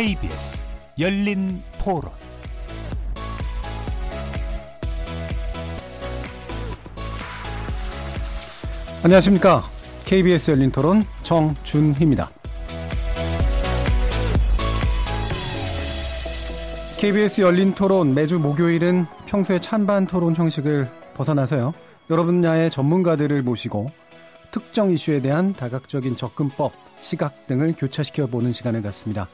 KBS 열린 토론 안녕하십니까. KBS 열린 토론 정준희입니다. KBS 열린 토론 매주 목요일은 평소의 찬반 토론 형식을 벗어나서요. 여러분 분야의 전문가들을 모시고 특정 이슈에 대한 다각적인 접근법, 시각 등을 교차시켜 보는 시간을 갖습니다.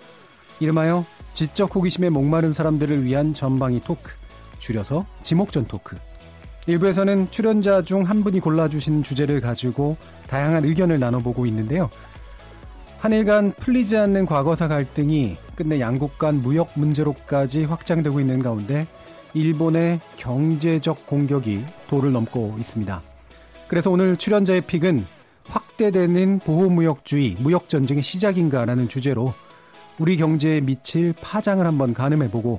이름하여 지적 호기심에 목마른 사람들을 위한 전방위 토크, 줄여서 지목전 토크. 일부에서는 출연자 중 한 분이 골라주신 주제를 가지고 다양한 의견을 나눠보고 있는데요. 한일간 풀리지 않는 과거사 갈등이 끝내 양국 간 무역 문제로까지 확장되고 있는 가운데 일본의 경제적 공격이 도를 넘고 있습니다. 그래서 오늘 출연자의 픽은 확대되는 보호무역주의, 무역전쟁의 시작인가라는 주제로 우리 경제에 미칠 파장을 한번 가늠해보고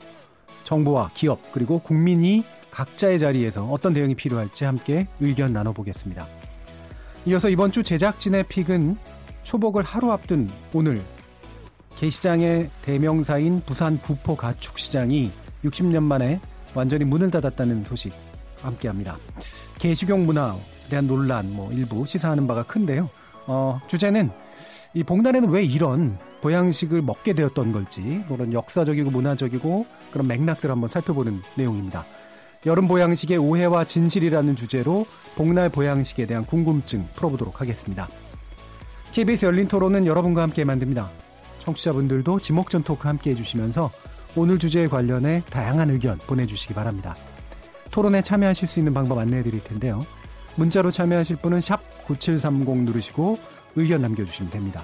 정부와 기업 그리고 국민이 각자의 자리에서 어떤 대응이 필요할지 함께 의견 나눠보겠습니다. 이어서 이번 주 제작진의 픽은 초복을 하루 앞둔 오늘 게시장의 대명사인 부산 부포 가축시장이 60년 만에 완전히 문을 닫았다는 소식 함께합니다. 게시경 문화에 대한 논란 뭐 일부 시사하는 바가 큰데요. 어, 주제는 이 복날에는 왜 이런 보양식을 먹게 되었던 걸지 그런 역사적이고 문화적이고 그런 맥락들을 한번 살펴보는 내용입니다. 여름 보양식의 오해와 진실이라는 주제로 복날 보양식에 대한 궁금증 풀어보도록 하겠습니다. KBS 열린 토론은 여러분과 함께 만듭니다. 청취자분들도 지목전 토크 함께 해주시면서 오늘 주제에 관련해 다양한 의견 보내주시기 바랍니다. 토론에 참여하실 수 있는 방법 안내해 드릴 텐데요. 문자로 참여하실 분은 9730 누르시고 의견 남겨주시면 됩니다.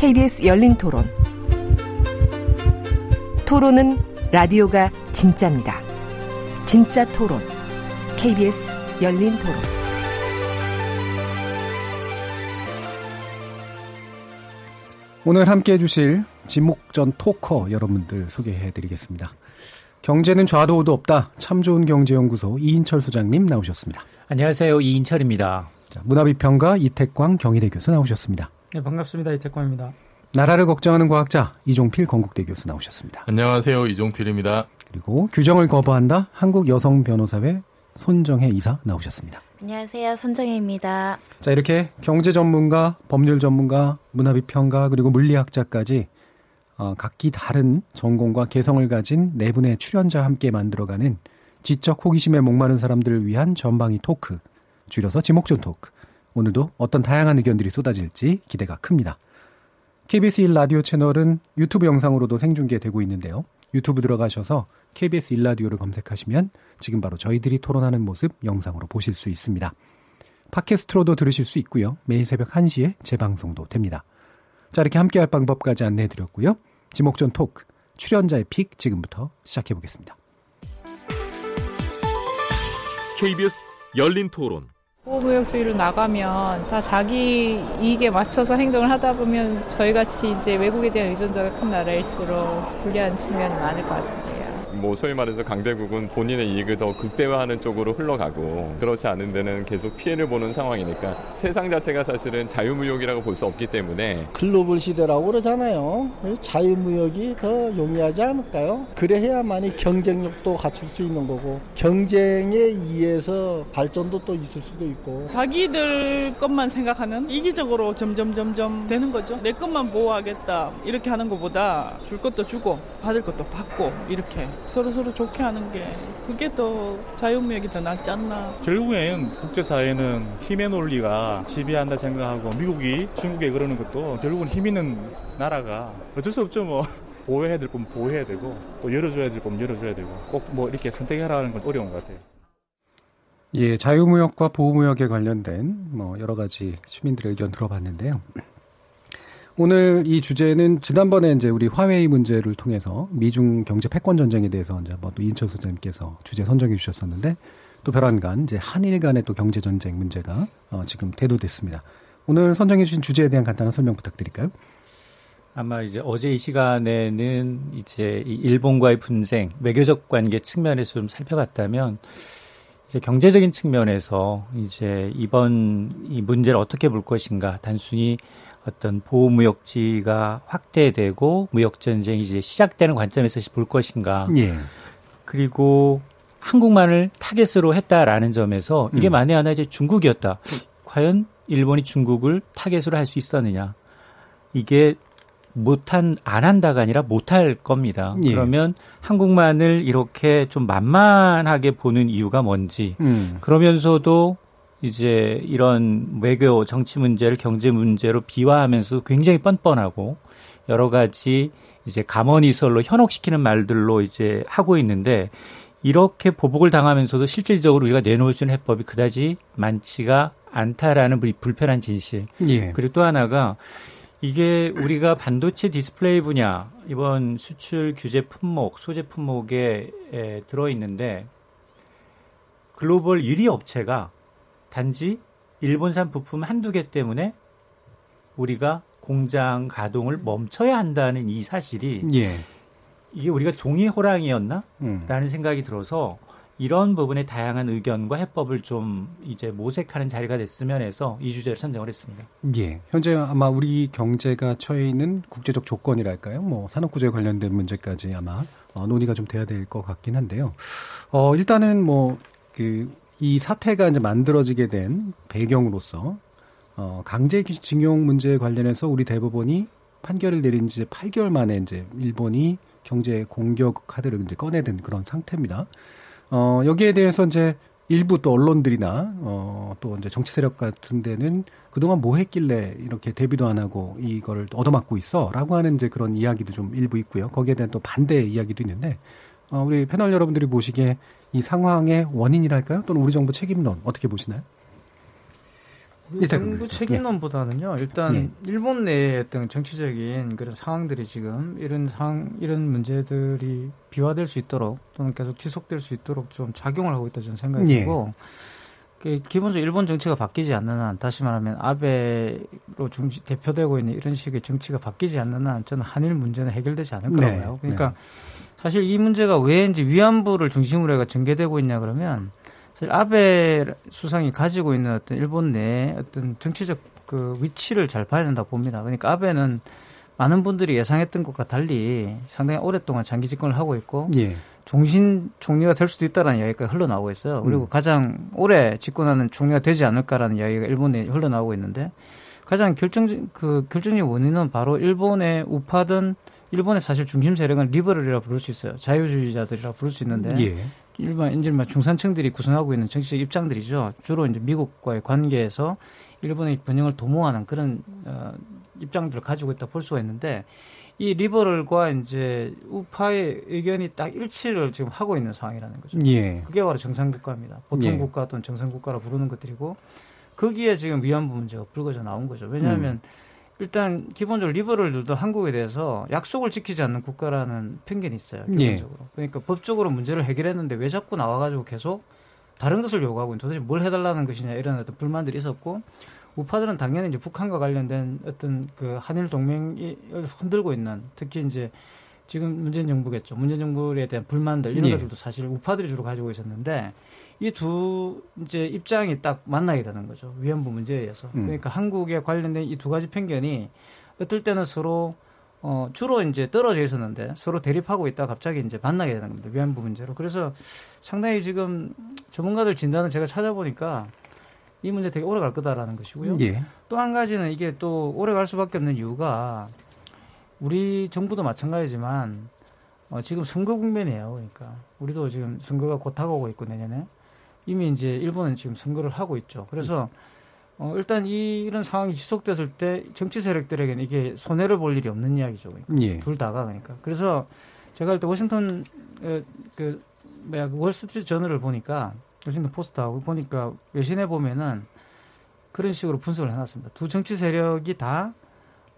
KBS 열린 토론. 토론은 라디오가 진짜입니다. 진짜 토론, KBS 열린 토론. 오늘 함께 해주실 지목전 토커 여러분들 소개해 드리겠습니다. 경제는 좌도 우도 없다. 참 좋은 경제연구소 이인철 소장님 나오셨습니다. 안녕하세요. 이인철입니다. 자, 문화비평가 이태광 경희대 교수 나오셨습니다. 네, 반갑습니다. 이태광입니다. 나라를 걱정하는 과학자 이종필 건국대 교수 나오셨습니다. 안녕하세요. 이종필입니다. 그리고 규정을 거부한다 한국 여성 변호사회 손정혜 이사 나오셨습니다. 안녕하세요. 손정혜입니다. 자, 이렇게 경제 전문가, 법률 전문가, 문화비평가, 그리고 물리학자까지 어, 각기 다른 전공과 개성을 가진 네 분의 출연자와 함께 만들어가는 지적 호기심에 목마른 사람들을 위한 전방위 토크, 줄여서 지목전 토크. 오늘도 어떤 다양한 의견들이 쏟아질지 기대가 큽니다. KBS 1 라디오 채널은 유튜브 영상으로도 생중계되고 있는데요. 유튜브 들어가셔서 KBS 1라디오를 검색하시면 지금 바로 저희들이 토론하는 모습 영상으로 보실 수 있습니다. 팟캐스트로도 들으실 수 있고요. 매일 새벽 1시에 재방송도 됩니다. 자, 이렇게 함께할 방법까지 안내해 드렸고요. 지목전 토크, 출연자의 픽 지금부터 시작해 보겠습니다. KBS 열린 토론. 보호무역주의로 나가면 다 자기 이익에 맞춰서 행동을 하다 보면 저희 같이 이제 외국에 대한 의존도가 큰 나라일수록 불리한 측면이 많을 것 같은데요. 뭐 소위 말해서 강대국은 본인의 이익을 더 극대화하는 쪽으로 흘러가고 그렇지 않은 데는 계속 피해를 보는 상황이니까 세상 자체가 사실은 자유무역이라고 볼 수 없기 때문에 글로벌 시대라고 그러잖아요. 자유무역이 더 용이하지 않을까요? 그래야만이 경쟁력도 갖출 수 있는 거고 경쟁에 의해서 발전도 또 있을 수도 있고 자기들 것만 생각하는 이기적으로 점점 점점 되는 거죠. 내 것만 보호하겠다 이렇게 하는 것보다 줄 것도 주고 받을 것도 받고 이렇게 서로 서로 좋게 하는 게 그게 더 자유무역이 더 낫지 않나. 결국엔 국제사회는 힘의 논리가 지배한다 생각하고 미국이 중국에 그러는 것도 결국은 힘 있는 나라가 어쩔 수 없죠 뭐. 보호해야 될 거면 보호해야 되고 또 열어줘야 될 거면 열어줘야 되고 꼭 뭐 이렇게 선택하라는 건 어려운 것 같아요. 예, 자유무역과 보호무역에 관련된 뭐 여러 가지 시민들의 의견 들어봤는데요. 오늘 이 주제는 지난번에 이제 우리 화웨이 문제를 통해서 미중 경제 패권 전쟁에 대해서 이제 한번 또 이인철 소장님께서 주제 선정해 주셨었는데 또 별안간 이제 한일 간의 또 경제 전쟁 문제가 어, 지금 대두됐습니다. 오늘 선정해 주신 주제에 대한 간단한 설명 부탁드릴까요? 아마 이제 어제 이 시간에는 이제 이 일본과의 분쟁, 외교적 관계 측면에서 좀 살펴봤다면 이제 경제적인 측면에서 이제 이번 이 문제를 어떻게 볼 것인가 단순히 어떤 보호무역지가 확대되고 무역 전쟁이 이제 시작되는 관점에서 볼 것인가. 예. 그리고 한국만을 타겟으로 했다라는 점에서 이게 음. 만에 하나 이제 중국이었다. 과연 일본이 중국을 타겟으로 할 수 있었느냐? 이게 못한 안 한다가 아니라 못할 겁니다. 예. 그러면 한국만을 이렇게 좀 만만하게 보는 이유가 뭔지 음. 그러면서도 이제 이런 외교 정치 문제를 경제 문제로 비화하면서 굉장히 뻔뻔하고 여러 가지 이제 감언이설로 현혹시키는 말들로 이제 하고 있는데 이렇게 보복을 당하면서도 실질적으로 우리가 내놓을 수 있는 해법이 그다지 많지가 않다라는 불- 불편한 진실. 예. 그리고 또 하나가 이게 우리가 반도체 디스플레이 분야 이번 수출 규제 품목, 소재 품목에 에, 들어 있는데 글로벌 1위 업체가 단지 일본산 부품 한두 개 때문에 우리가 공장 가동을 멈춰야 한다는 이 사실이 예. 이게 우리가 종이 호랑이였나? 음. 라는 생각이 들어서 이런 부분에 다양한 의견과 해법을 좀 이제 모색하는 자리가 됐으면 해서 이 주제를 선정을 했습니다. 예. 현재 아마 우리 경제가 처해 있는 국제적 조건이랄까요? 뭐 산업구조에 관련된 문제까지 아마 어, 논의가 좀 돼야 될 것 같긴 한데요. 어, 일단은 뭐 그 이 사태가 이제 만들어지게 된 배경으로서 어, 강제징용 문제에 관련해서 우리 대법원이 판결을 내린 지 8개월 만에 이제 일본이 경제 공격 카드를 이제 꺼내든 그런 상태입니다. 어, 여기에 대해서 이제 일부 또 언론들이나 어, 또 이제 정치 세력 같은 데는 그동안 뭐 했길래 이렇게 대비도 안 하고 이거를 얻어맞고 있어라고 하는 이제 그런 이야기도 좀 일부 있고요. 거기에 대한 또 반대 이야기도 있는데 어, 우리 패널 여러분들이 보시기에 이 상황의 원인이랄까요? 또는 우리 정부 책임론 어떻게 보시나요? 정부. 책임론보다는요. 일단 예. 일본 내의 어떤 정치적인 그런 상황들이 지금 이런 상황 이런 문제들이 비화될 수 있도록 또는 계속 지속될 수 있도록 좀 작용을 하고 있다 저는 생각이 예. 들고 그 기본적으로 일본 정치가 바뀌지 않는 한 다시 말하면 아베로 중시 대표되고 있는 이런 식의 정치가 바뀌지 않는 한 저는 한일 문제는 해결되지 않을 거라고 네. 그러니까 사실 이 문제가 왜 이제 위안부를 중심으로 해가 전개되고 있냐 그러면 사실 아베 수상이 가지고 있는 어떤 일본 내 어떤 정치적 그 위치를 잘 봐야 된다 고 봅니다. 그러니까 아베는 많은 분들이 예상했던 것과 달리 상당히 오랫동안 장기 집권을 하고 있고 예. 종신 총리가 될 수도 있다라는 이야기가 흘러나오고 있어요. 그리고 음. 가장 오래 집권하는 총리가 되지 않을까라는 이야기가 일본에 흘러나오고 있는데 가장 결정 그 결정적 원인은 바로 일본의 우파든 일본의 사실 중심 세력은 리버럴이라 부를 수 있어요. 자유주의자들이라 부를 수 있는데 예. 일반 이제 막 중산층들이 구성하고 있는 정치적 입장들이죠. 주로 이제 미국과의 관계에서 일본의 번영을 도모하는 그런 어, 입장들을 가지고 있다 볼 수가 있는데 이 리버럴과 이제 우파의 의견이 딱 일치를 지금 하고 있는 상황이라는 거죠. 예. 그게 바로 정상 국가입니다. 보통 예. 국가 또는 정상 국가라 부르는 것들이고 거기에 지금 위안부 문제가 불거져 나온 거죠. 왜냐하면 음. 일단 기본적으로 리버럴들도 한국에 대해서 약속을 지키지 않는 국가라는 편견이 있어요. 예. 기본적으로. 그러니까 법적으로 문제를 해결했는데 왜 자꾸 나와가지고 계속 다른 것을 요구하고 도대체 뭘 해달라는 것이냐 이런 어떤 불만들이 있었고 우파들은 당연히 이제 북한과 관련된 어떤 그 한일 동맹을 흔들고 있는 특히 이제 지금 문재인 정부겠죠. 문재인 정부에 대한 불만들 이런 예. 것들도 사실 우파들이 주로 가지고 있었는데 이 두 이제 입장이 딱 만나게 되는 거죠. 위안부 문제에 의해서. 음. 그러니까 한국에 관련된 이 두 가지 편견이 어떨 때는 서로 어 주로 이제 떨어져 있었는데 서로 대립하고 있다 가 갑자기 이제 만나게 되는 겁니다. 위안부 문제로. 그래서 상당히 지금 전문가들 진단을 제가 찾아보니까 이 문제 되게 오래 갈 거다라는 것이고요. 예. 또한 가지는 이게 또 오래 갈 수밖에 없는 이유가 우리 정부도 마찬가지지만 어, 지금 선거 국면이에요. 그러니까 우리도 지금 선거가 곧 다가오고 있고 내년에 이미 이제 일본은 지금 선거를 하고 있죠. 그래서 어, 일단 이, 이런 상황이 지속됐을 때 정치 세력들에게는 이게 손해를 볼 일이 없는 이야기죠. 그러니까. 예. 둘 다가 그러니까. 그래서 제가 할때 워싱턴 에, 그 뭐야 그 월스트리트 저널을 보니까 워싱턴 포스트하고 보니까 외신에 보면은 그런 식으로 분석을 해놨습니다. 두 정치 세력이 다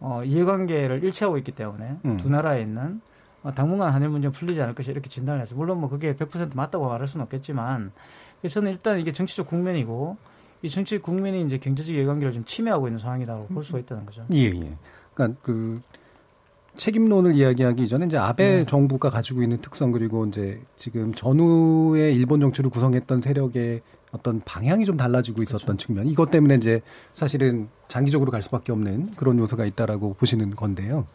어, 이해관계를 일치하고 있기 때문에 음. 두 나라에 있는 어, 당분간 한일 문제 풀리지 않을 것이 이렇게 진단을 했어요. 물론 뭐 그게 100% 맞다고 말할 수는 없겠지만 저는 일단 이게 정치적 국면이고 이 정치 국면이 이제 경제적 이해관계를 좀 침해하고 있는 상황이라고 볼 수가 있다는 거죠. 예, 예. 그러니까 그 책임론을 이야기하기 전에 이제 아베 네. 정부가 가지고 있는 특성 그리고 이제 지금 전후의 일본 정치를 구성했던 세력의 어떤 방향이 좀 달라지고 있었던 측면. 이것 때문에 이제 사실은 장기적으로 갈 수밖에 없는 그런 요소가 있다라고 보시는 건데요.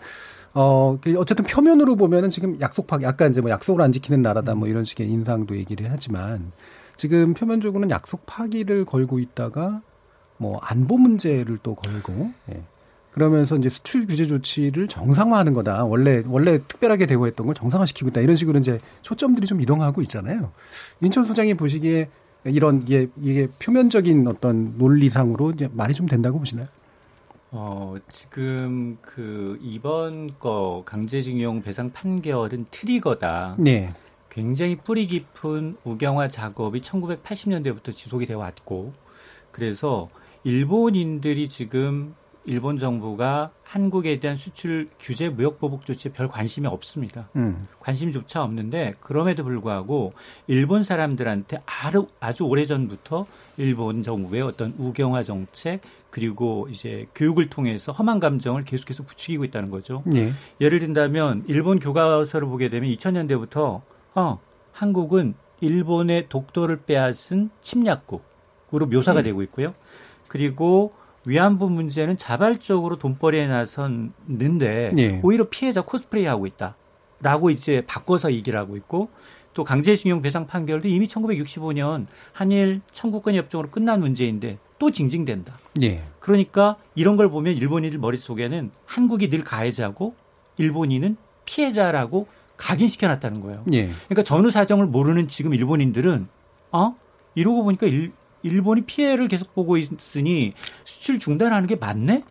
어, 그 어쨌든 표면으로 보면은 지금 약속 파기, 아까 이제 뭐 약속을 안 지키는 나라다 뭐 이런 식의 인상도 얘기를 하지만 지금 표면적으로는 약속 파기를 걸고 있다가 뭐 안보 문제를 또 걸고, 예. 그러면서 이제 수출 규제 조치를 정상화하는 거다. 원래 원래 특별하게 대우했던 걸 정상화시키고 있다. 이런 식으로 이제 초점들이 좀 이동하고 있잖아요. 인천 소장이 보시기에 이런 이게 이게 표면적인 어떤 논리상으로 이제 말이 좀 된다고 보시나요? 어, 지금 그 이번 거 강제징용 배상 판결은 트리거다. 네. 굉장히 뿌리 깊은 우경화 작업이 1980년대부터 지속이 되어 왔고 그래서 일본인들이 지금 일본 정부가 한국에 대한 수출 규제 무역 보복 조치에 별 관심이 없습니다. 음. 관심조차 없는데 그럼에도 불구하고 일본 사람들한테 아주, 아주 오래전부터 일본 정부의 어떤 우경화 정책 그리고 이제 교육을 통해서 험한 감정을 계속해서 부추기고 있다는 거죠. 예. 예를 든다면 일본 교과서를 보게 되면 2000년대부터 어, 한국은 일본의 독도를 빼앗은 침략국으로 묘사가 음. 되고 있고요. 그리고 위안부 문제는 자발적으로 돈벌이에 나섰는데 예. 오히려 피해자 코스프레이 하고 있다라고 이제 바꿔서 얘기를 하고 있고 또 강제징용 배상 판결도 이미 1965년 한일 청구권 협정으로 끝난 문제인데 또 징징된다. 예. 그러니까 이런 걸 보면 일본인들 머릿속에는 한국이 늘 가해자고 일본인은 피해자라고 각인시켜 놨다는 거예요. 예. 그러니까 전후 사정을 모르는 지금 일본인들은 어 이러고 보니까 일, 일본이 피해를 계속 보고 있으니 수출 중단하는 게 맞네?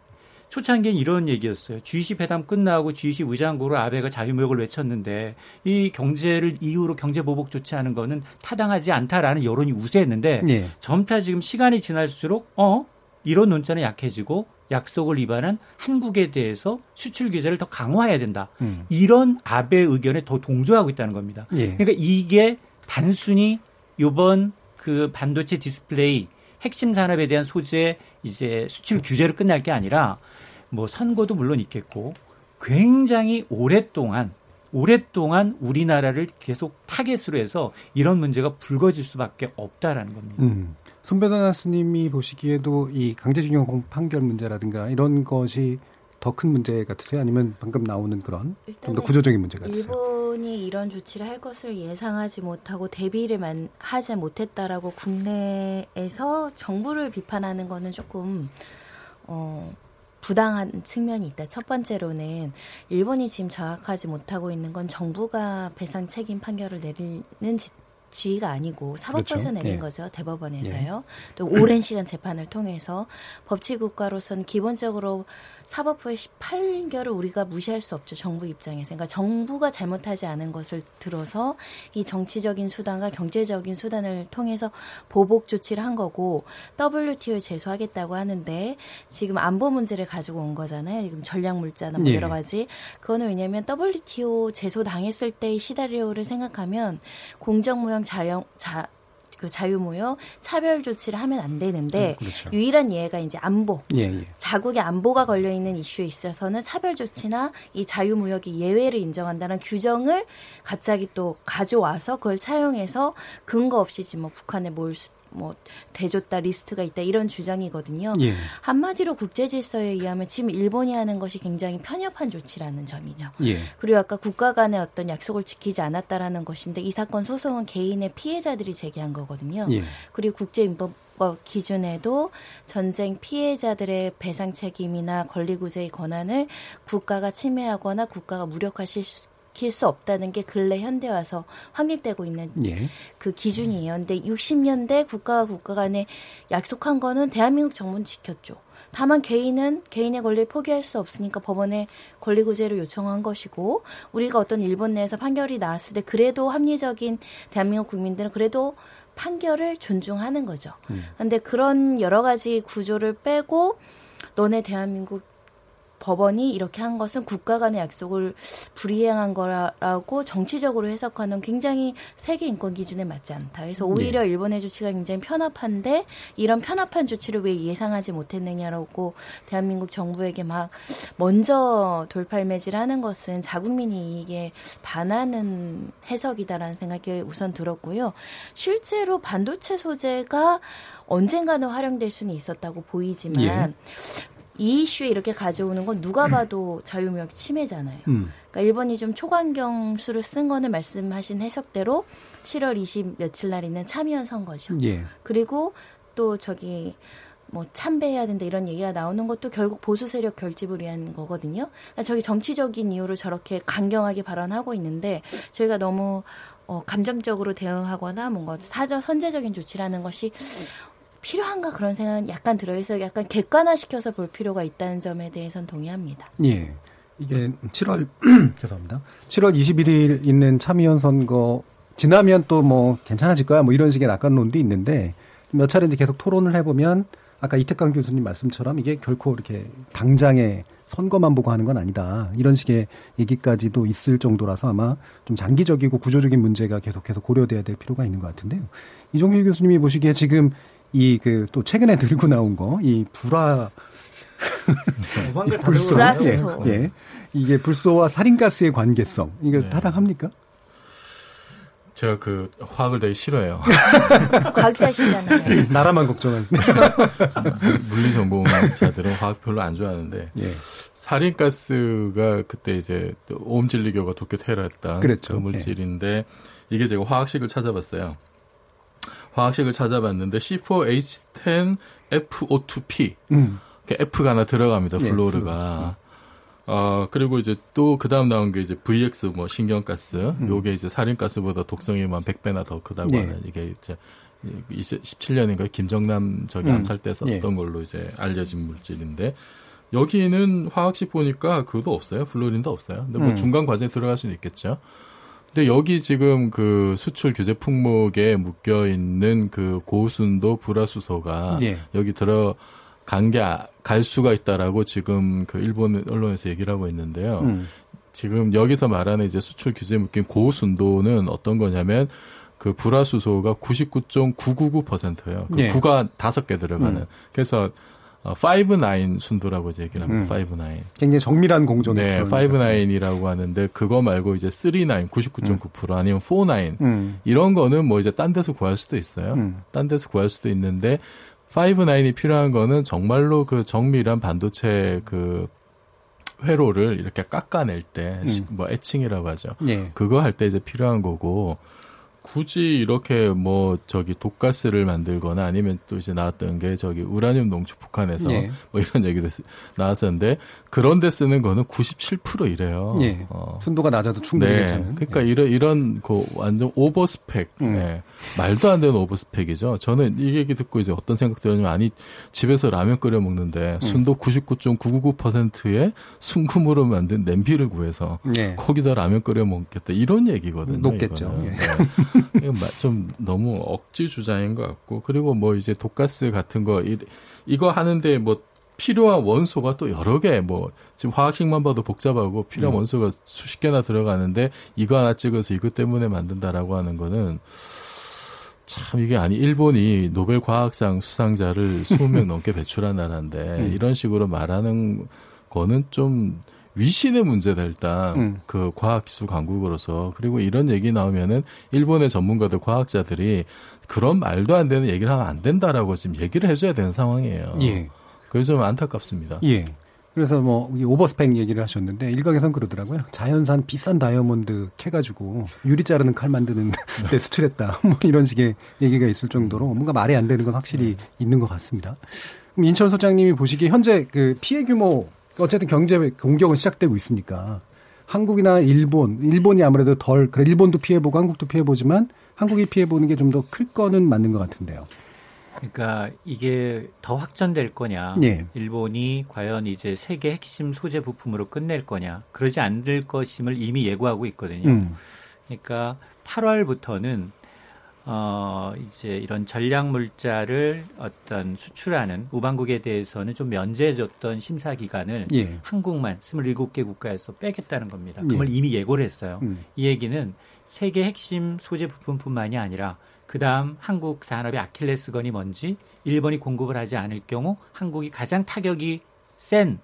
초창기엔 이런 얘기였어요. G20 회담 끝나고 G20 의장국으로 아베가 자유무역을 외쳤는데 이 경제를 이유로 경제 보복 조치하는 거는 타당하지 않다라는 여론이 우세했는데 예. 점차 지금 시간이 지날수록 어 이런 논자는 약해지고 약속을 위반한 한국에 대해서 수출 규제를 더 강화해야 된다. 음. 이런 아베 의견에 더 동조하고 있다는 겁니다. 예. 그러니까 이게 단순히 요번 그 반도체 디스플레이 핵심 산업에 대한 소재 이제 수출 규제로 끝날 게 아니라 뭐 선거도 물론 있겠고 굉장히 오랫동안 오랫동안 우리나라를 계속 타겟으로 해서 이런 문제가 불거질 수밖에 없다라는 겁니다. 음. 손 변호사님이 보시기에도 이 강제징용 판결 문제라든가 이런 것이 더 큰 문제 같으세요? 아니면 방금 나오는 그런 좀 더 구조적인 문제 같으세요? 일본이 이런 조치를 할 것을 예상하지 못하고 대비를 만, 하지 못했다라고 국내에서 정부를 비판하는 거는 조금 어, 부당한 측면이 있다. 첫 번째로는 일본이 지금 장악하지 못하고 있는 건 정부가 배상 책임 판결을 내리는 지, 지위가 아니고 사법부에서 그렇죠. 내린 예. 거죠. 대법원에서요. 또 오랜 시간 재판을 통해서 법치 국가로서는 기본적으로 사법부의 판결을 우리가 무시할 수 없죠. 정부 입장에서. 그러니까 정부가 잘못하지 않은 것을 들어서 이 정치적인 수단과 경제적인 수단을 통해서 보복 조치를 한 거고 WTO에 제소하겠다고 하는데 지금 안보 문제를 가지고 온 거잖아요. 지금 전략 물자나 뭐 예. 여러 가지. 그거는 왜냐하면 WTO 제소 당했을 때의 시나리오를 생각하면 공정무역 자영 자 그 자유무역 차별 조치를 하면 안 되는데 음, 그렇죠. 유일한 예가 이제 안보 예, 예. 자국의 안보가 걸려 있는 이슈에 있어서는 차별 조치나 이 자유무역이 예외를 인정한다는 규정을 갑자기 또 가져와서 그걸 차용해서 근거 없이 지금 뭐 북한에 뭘 뭐 대줬다 리스트가 있다 이런 주장이거든요. 예. 한마디로 국제 질서에 의하면 지금 일본이 하는 것이 굉장히 편협한 조치라는 점이죠. 예. 그리고 아까 국가 간의 어떤 약속을 지키지 않았다라는 것인데 이 사건 소송은 개인의 피해자들이 제기한 거거든요. 예. 그리고 국제인법법 기준에도 전쟁 피해자들의 배상 책임이나 권리구제의 권한을 국가가 침해하거나 국가가 무력화시킬 수 없다는 게 근래 현대 와서 확립되고 있는 예. 그 기준이에요. 근데 60년대 국가와 국가 간에 약속한 거는 대한민국 정부는 지켰죠. 다만 개인은 개인의 권리를 포기할 수 없으니까 법원에 권리구제를 요청한 것이고 우리가 어떤 일본 내에서 판결이 나왔을 때 그래도 합리적인 대한민국 국민들은 그래도 판결을 존중하는 거죠. 근데 그런 여러 가지 구조를 빼고 너네 대한민국 법원이 이렇게 한 것은 국가 간의 약속을 불이행한 거라고 정치적으로 해석하는 굉장히 세계 인권 기준에 맞지 않다. 그래서 오히려 네. 일본의 조치가 굉장히 편합한데 이런 편합한 조치를 왜 예상하지 못했느냐라고 대한민국 정부에게 막 먼저 돌팔매질하는 것은 자국민 이익에 반하는 해석이다라는 생각이 우선 들었고요. 실제로 반도체 소재가 언젠가는 활용될 수는 있었다고 보이지만 예. 이 이슈에 이렇게 가져오는 건 누가 봐도 자유무역 침해잖아요. 음. 그러니까 일본이 좀 초강경 수를 쓴 거는 말씀하신 해석대로 7월 20 며칠 날 있는 참의원 선거죠. 예. 그리고 또 저기 뭐 참배해야 된다 이런 얘기가 나오는 것도 결국 보수 세력 결집을 위한 거거든요. 그러니까 저기 정치적인 이유로 저렇게 강경하게 발언하고 있는데 저희가 너무 어, 감정적으로 대응하거나 뭔가 사저 선제적인 조치라는 것이 필요한가 그런 생각은 약간 들어있어 약간 객관화시켜서 볼 필요가 있다는 점에 대해서는 동의합니다. 예. 이게 7월 죄송합니다. 7월 21일 있는 참의원 선거 지나면 또 뭐 괜찮아질 거야 뭐 이런 식의 낙관론도 있는데 몇 차례 이제 계속 토론을 해보면 아까 이태강 교수님 말씀처럼 이게 결코 이렇게 당장에 선거만 보고 하는 건 아니다. 이런 식의 얘기까지도 있을 정도라서 아마 좀 장기적이고 구조적인 문제가 계속해서 고려돼야 될 필요가 있는 것 같은데요. 이종필 교수님이 보시기에 지금 이 그 또 최근에 들고 나온 거 이 불화 다 불소. 예, 예. 이게 불소와 살인가스의 관계성 이거 네. 타당합니까? 제가 그 화학을 되게 싫어해요. 과학자시잖아요. 나라만 걱정하시네. 물리 전공자들은 화학 별로 안 좋아하는데 예. 살인가스가 그때 이제 오음진리교가 도쿄 그랬죠. 그 물질인데 이게 제가 화학식을 찾아봤어요. 화학식을 찾아봤는데 C4H10FO2P 음. F가 하나 들어갑니다. 네, 플로르가. 어, 그리고 이제 또 그 다음 나온 게 이제 VX 뭐 신경가스. 요게 이제 살인가스보다 독성이 한 100배나 더 크다고 네. 하는 이게 이제 17년인가 김정남 저기 음. 암살 때 썼던 예. 걸로 이제 알려진 물질인데 여기는 화학식 보니까 그도 없어요. 플로린도 없어요. 근데 뭐 음. 중간 과정에 들어갈 수는 있겠죠. 근데 여기 지금 그 수출 규제 품목에 묶여 있는 그 고순도 불화수소가 예. 여기 들어 간 게갈 수가 있다라고 지금 그 일본 언론에서 얘기를 하고 있는데요. 음. 지금 여기서 말하는 이제 수출 규제에 묶인 고순도는 어떤 거냐면 그 불화수소가 99.999%예요. 그 예. 9가 다섯 개 들어가는. 음. 그래서 어, 59 순도라고 이제 얘기를 합니다. 음. 59. 굉장히 정밀한 공정의 네, 59이라고 하는데 그거 말고 이제 39, 99.9% 아니면 49 음. 이런 거는 뭐 이제 딴 데서 구할 수도 있어요. 음. 딴 데서 구할 수도 있는데 59이 필요한 거는 정말로 그 정밀한 반도체 그 회로를 이렇게 깎아낼 때, 음. 시- 뭐 애칭이라고 하죠. 예. 그거 할 때 이제 필요한 거고, 굳이 이렇게 뭐 저기 독가스를 만들거나 아니면 또 이제 나왔던 게 저기 우라늄 농축 북한에서 예. 뭐 이런 얘기도 쓰- 나왔었는데 그런 데 쓰는 거는 97% 이래요. 예. 어. 순도가 낮아도 충분히 네. 괜찮은. 그러니까 이런 이런 그 완전 오버 스펙, 음. 네. 말도 안 되는 오버 스펙이죠. 저는 이 얘기 듣고 이제 어떤 생각 들었냐면 아니 집에서 라면 끓여 먹는데 음. 순도 99.999%의 순금으로 만든 냄비를 구해서 예. 거기다 라면 끓여 먹겠다 이런 얘기거든요. 높겠죠. 좀 너무 억지 주장인 것 같고 그리고 뭐 이제 독가스 같은 거 이, 이거 하는데 뭐 필요한 원소가 또 여러 개 뭐 지금 화학식만 봐도 복잡하고 필요한 음. 원소가 수십 개나 들어가는데 이거 하나 찍어서 이것 때문에 만든다라고 하는 거는 참 이게 아니 일본이 노벨 과학상 수상자를 20명 넘게 배출한 나라인데 음. 이런 식으로 말하는 거는 좀 위신의 문제다 일단 음. 그 과학기술 강국으로서 그리고 이런 얘기 나오면은 일본의 전문가들 과학자들이 그런 말도 안 되는 얘기를 하면 안 된다라고 지금 얘기를 해줘야 되는 상황이에요. 예. 그래서 좀 안타깝습니다. 예. 그래서 뭐이 오버스펙 얘기를 하셨는데 일각에선 그러더라고요. 자연산 비싼 다이아몬드 캐가지고 유리 자르는 칼 만드는 데 수출했다. 뭐 이런 식의 얘기가 있을 정도로 뭔가 말이 안 되는 건 확실히 있는 것 같습니다. 그럼 인천 소장님이 보시기에 현재 그 피해 규모 어쨌든 경제 공격은 시작되고 있으니까 한국이나 일본, 일본이 아무래도 덜 그래 일본도 피해 보고 한국도 피해 보지만 한국이 피해 보는 게 좀 더 클 거는 맞는 것 같은데요. 그러니까 이게 더 확전될 거냐, 예. 일본이 과연 이제 세계 핵심 소재 부품으로 끝낼 거냐, 그러지 않을 것임을 이미 예고하고 있거든요. 음. 그러니까 8월부터는 어, 이제 이런 전략 물자를 어떤 수출하는 우방국에 대해서는 좀 면제해줬던 심사 기간을 예. 한국만 27개 국가에서 빼겠다는 겁니다. 예. 그걸 이미 예고를 했어요. 음. 이 얘기는 세계 핵심 소재 부품뿐만이 아니라 그 다음 한국 산업의 아킬레스건이 뭔지 일본이 공급을 하지 않을 경우 한국이 가장 타격이 센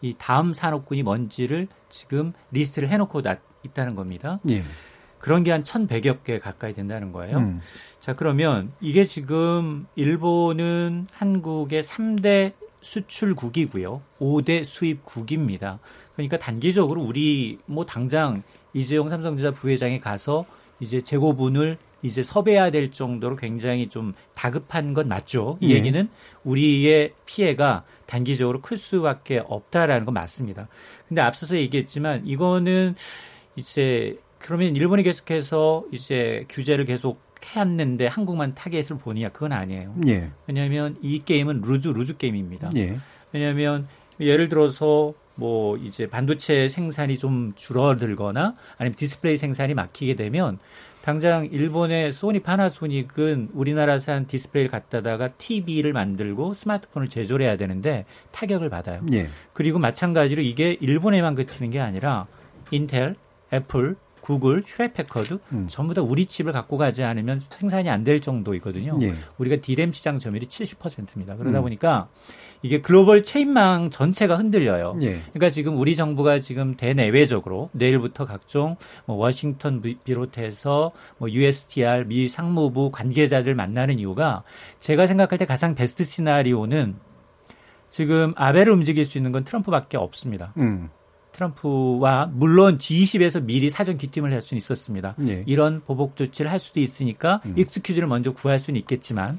이 다음 산업군이 뭔지를 지금 리스트를 해놓고 나, 있다는 겁니다. 예. 그런 게한 1,100여 개 가까이 된다는 거예요. 음. 자, 그러면 이게 지금 일본은 한국의 3대 수출국이고요. 5대 수입국입니다. 그러니까 단기적으로 우리 뭐 당장 이재용 삼성전자 부회장이 가서 이제 재고분을 이제 섭외해야 될 정도로 굉장히 좀 다급한 건 맞죠. 이 예. 얘기는 우리의 피해가 단기적으로 클 수밖에 없다라는 건 맞습니다. 근데 앞서서 얘기했지만 이거는 이제 그러면 일본이 계속해서 이제 규제를 계속 해왔는데 한국만 타겟을 보느냐 그건 아니에요. 예. 왜냐하면 이 게임은 lose lose 게임입니다. 예. 왜냐하면 예를 들어서 뭐 이제 반도체 생산이 좀 줄어들거나 아니면 디스플레이 생산이 막히게 되면 당장 일본의 소니 파나소닉은 우리나라산 디스플레이를 갖다다가 TV를 만들고 스마트폰을 제조해야 되는데 타격을 받아요. 예. 그리고 마찬가지로 이게 일본에만 그치는 게 아니라 인텔, 애플, 구글, 휴렛패커드 음. 전부 다 우리 칩을 갖고 가지 않으면 생산이 안 될 정도이거든요. 예. 우리가 디램 시장 점유율이 70%입니다. 그러다 음. 보니까 이게 글로벌 체인망 전체가 흔들려요. 예. 그러니까 지금 우리 정부가 지금 대내외적으로 내일부터 각종 뭐 워싱턴 비- 비롯해서 뭐 USTR 미 상무부 관계자들 만나는 이유가 제가 생각할 때 가장 베스트 시나리오는 지금 아베를 움직일 수 있는 건 트럼프밖에 없습니다. 음. 트럼프와 물론 G20에서 미리 사전 귀띔을 할 수는 있었습니다. 예. 이런 보복 조치를 할 수도 있으니까 음. excuse를 먼저 구할 수는 있겠지만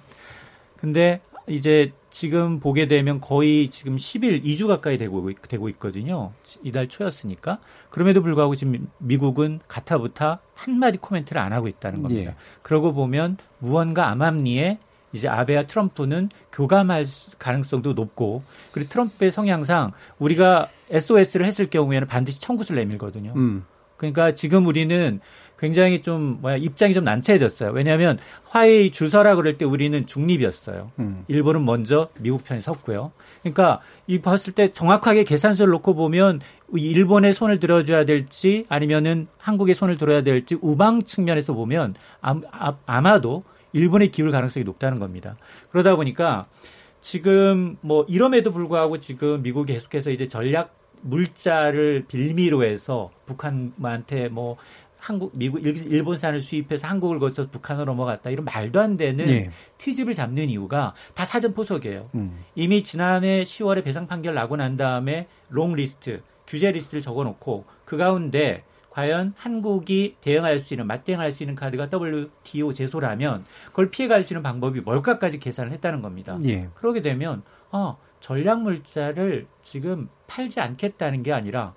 근데 이제 지금 보게 되면 거의 지금 10일, 2주 가까이 되고, 있- 되고 있거든요. 이달 초였으니까. 그럼에도 불구하고 지금 미국은 가타부타 한마디 코멘트를 안 하고 있다는 겁니다. 예. 그러고 보면 무언가 암암리에 이제 아베와 트럼프는 교감할 수- 가능성도 높고 그리고 트럼프의 성향상 우리가 SOS를 했을 경우에는 반드시 청구서를 내밀거든요. 음. 그러니까 지금 우리는 굉장히 좀 뭐야 입장이 좀 난처해졌어요. 왜냐하면 화해의 주서라 그럴 때 우리는 중립이었어요. 음. 일본은 먼저 미국 편에 섰고요. 그러니까 이 봤을 때 정확하게 계산서를 놓고 보면 이 일본의 손을 들어줘야 될지 아니면은 한국의 손을 들어야 될지 우방 측면에서 보면 아마도 일본의 기울 가능성이 높다는 겁니다. 그러다 보니까 지금 뭐 이럼에도 불구하고 지금 미국이 계속해서 이제 전략 물자를 빌미로 해서 북한한테 뭐 한국, 미국, 일- 일본산을 수입해서 한국을 거쳐 북한으로 넘어갔다. 이런 말도 안 되는 예. 트집을 잡는 이유가 다 사전 포석이에요. 음. 이미 지난해 10월에 배상 판결 나고 난 다음에 long list, 규제 리스트를 적어 놓고 그 가운데 과연 한국이 대응할 수 있는, 맞대응할 수 있는 카드가 WTO 제소라면 그걸 피해갈 수 있는 방법이 뭘까까지 계산을 했다는 겁니다. 예. 그러게 되면 어, 전략 물자를 지금 팔지 않겠다는 게 아니라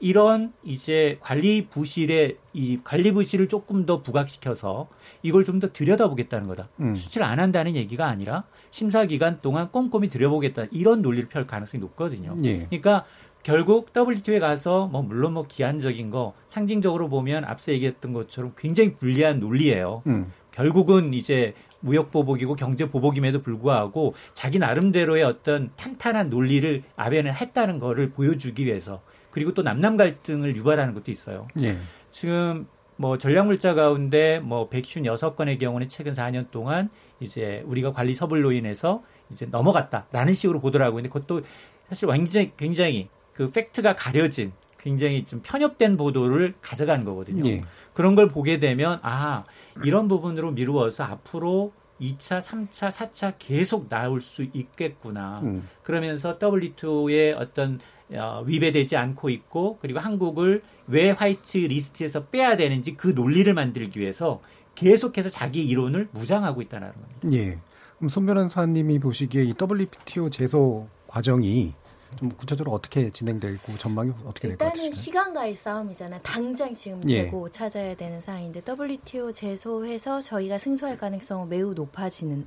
이런 이제 관리 부실의 이 관리 부실을 조금 더 부각시켜서 이걸 좀 더 들여다보겠다는 거다. 음. 수출 안 한다는 얘기가 아니라 심사 기간 동안 꼼꼼히 들여보겠다. 이런 논리를 펼 가능성이 높거든요. 예. 그러니까 결국 WTO에 가서 뭐 물론 뭐 기한적인 거 상징적으로 보면 앞서 얘기했던 것처럼 굉장히 불리한 논리예요. 음. 결국은 이제 무역 보복이고 경제 보복임에도 불구하고 자기 나름대로의 어떤 탄탄한 논리를 아베는 했다는 거를 보여주기 위해서 그리고 또 남남 갈등을 유발하는 것도 있어요. 예. 지금 뭐 전략물자 가운데 뭐 156건의 경우는 최근 4년 동안 이제 우리가 관리 서불로 인해서 이제 넘어갔다라는 식으로 보더라고요. 근데 그것도 사실 굉장히 굉장히 그 팩트가 가려진 굉장히 좀 편협된 보도를 가져간 거거든요. 예. 그런 걸 보게 되면 아 이런 부분으로 미루어서 앞으로 2차, 3차, 4차 계속 나올 수 있겠구나. 음. 그러면서 WTO의 어떤 어, 위배되지 않고 있고 그리고 한국을 왜 화이트 리스트에서 빼야 되는지 그 논리를 만들기 위해서 계속해서 자기 이론을 무장하고 있다는 겁니다. 예. 그럼 손 변호사님이 보시기에 이 WTO 제소 과정이 좀 구체적으로 어떻게 진행되고 전망이 어떻게 될것 일단은? 시간과의 싸움이잖아요. 당장 지금 예. 재고 찾아야 되는 사안인데 WTO 제소해서 저희가 승소할 가능성은 매우 높아지는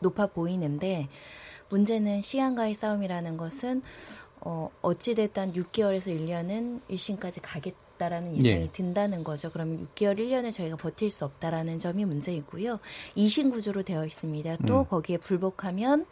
높아 보이는데 문제는 시간과의 싸움이라는 것은 어, 어찌됐든 6개월에서 1년은 1심까지 가겠 없다라는 예상이 예. 든다는 거죠. 그러면 6개월, 1년을 저희가 버틸 수 없다라는 점이 문제이고요. 2심 구조로 되어 있습니다. 또 음. 거기에 불복하면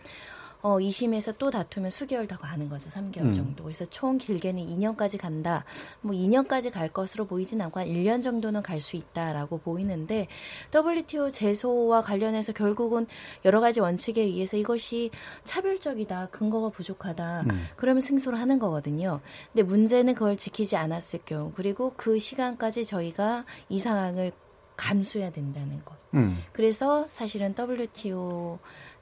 어, 2심에서 또 다투면 수개월 더 가는 거죠. 3개월 음. 정도. 그래서 총 길게는 2년까지 간다. 뭐 2년까지 갈 것으로 보이진 않고 한 1년 정도는 갈 수 있다라고 보이는데 WTO 제소와 관련해서 결국은 여러 가지 원칙에 의해서 이것이 차별적이다. 근거가 부족하다. 음. 그러면 승소를 하는 거거든요. 근데 문제는 그걸 지키지 않았을 경우 그리고 그 시간까지 저희가 이 상황을 감수해야 된다는 것. 음. 그래서 사실은 WTO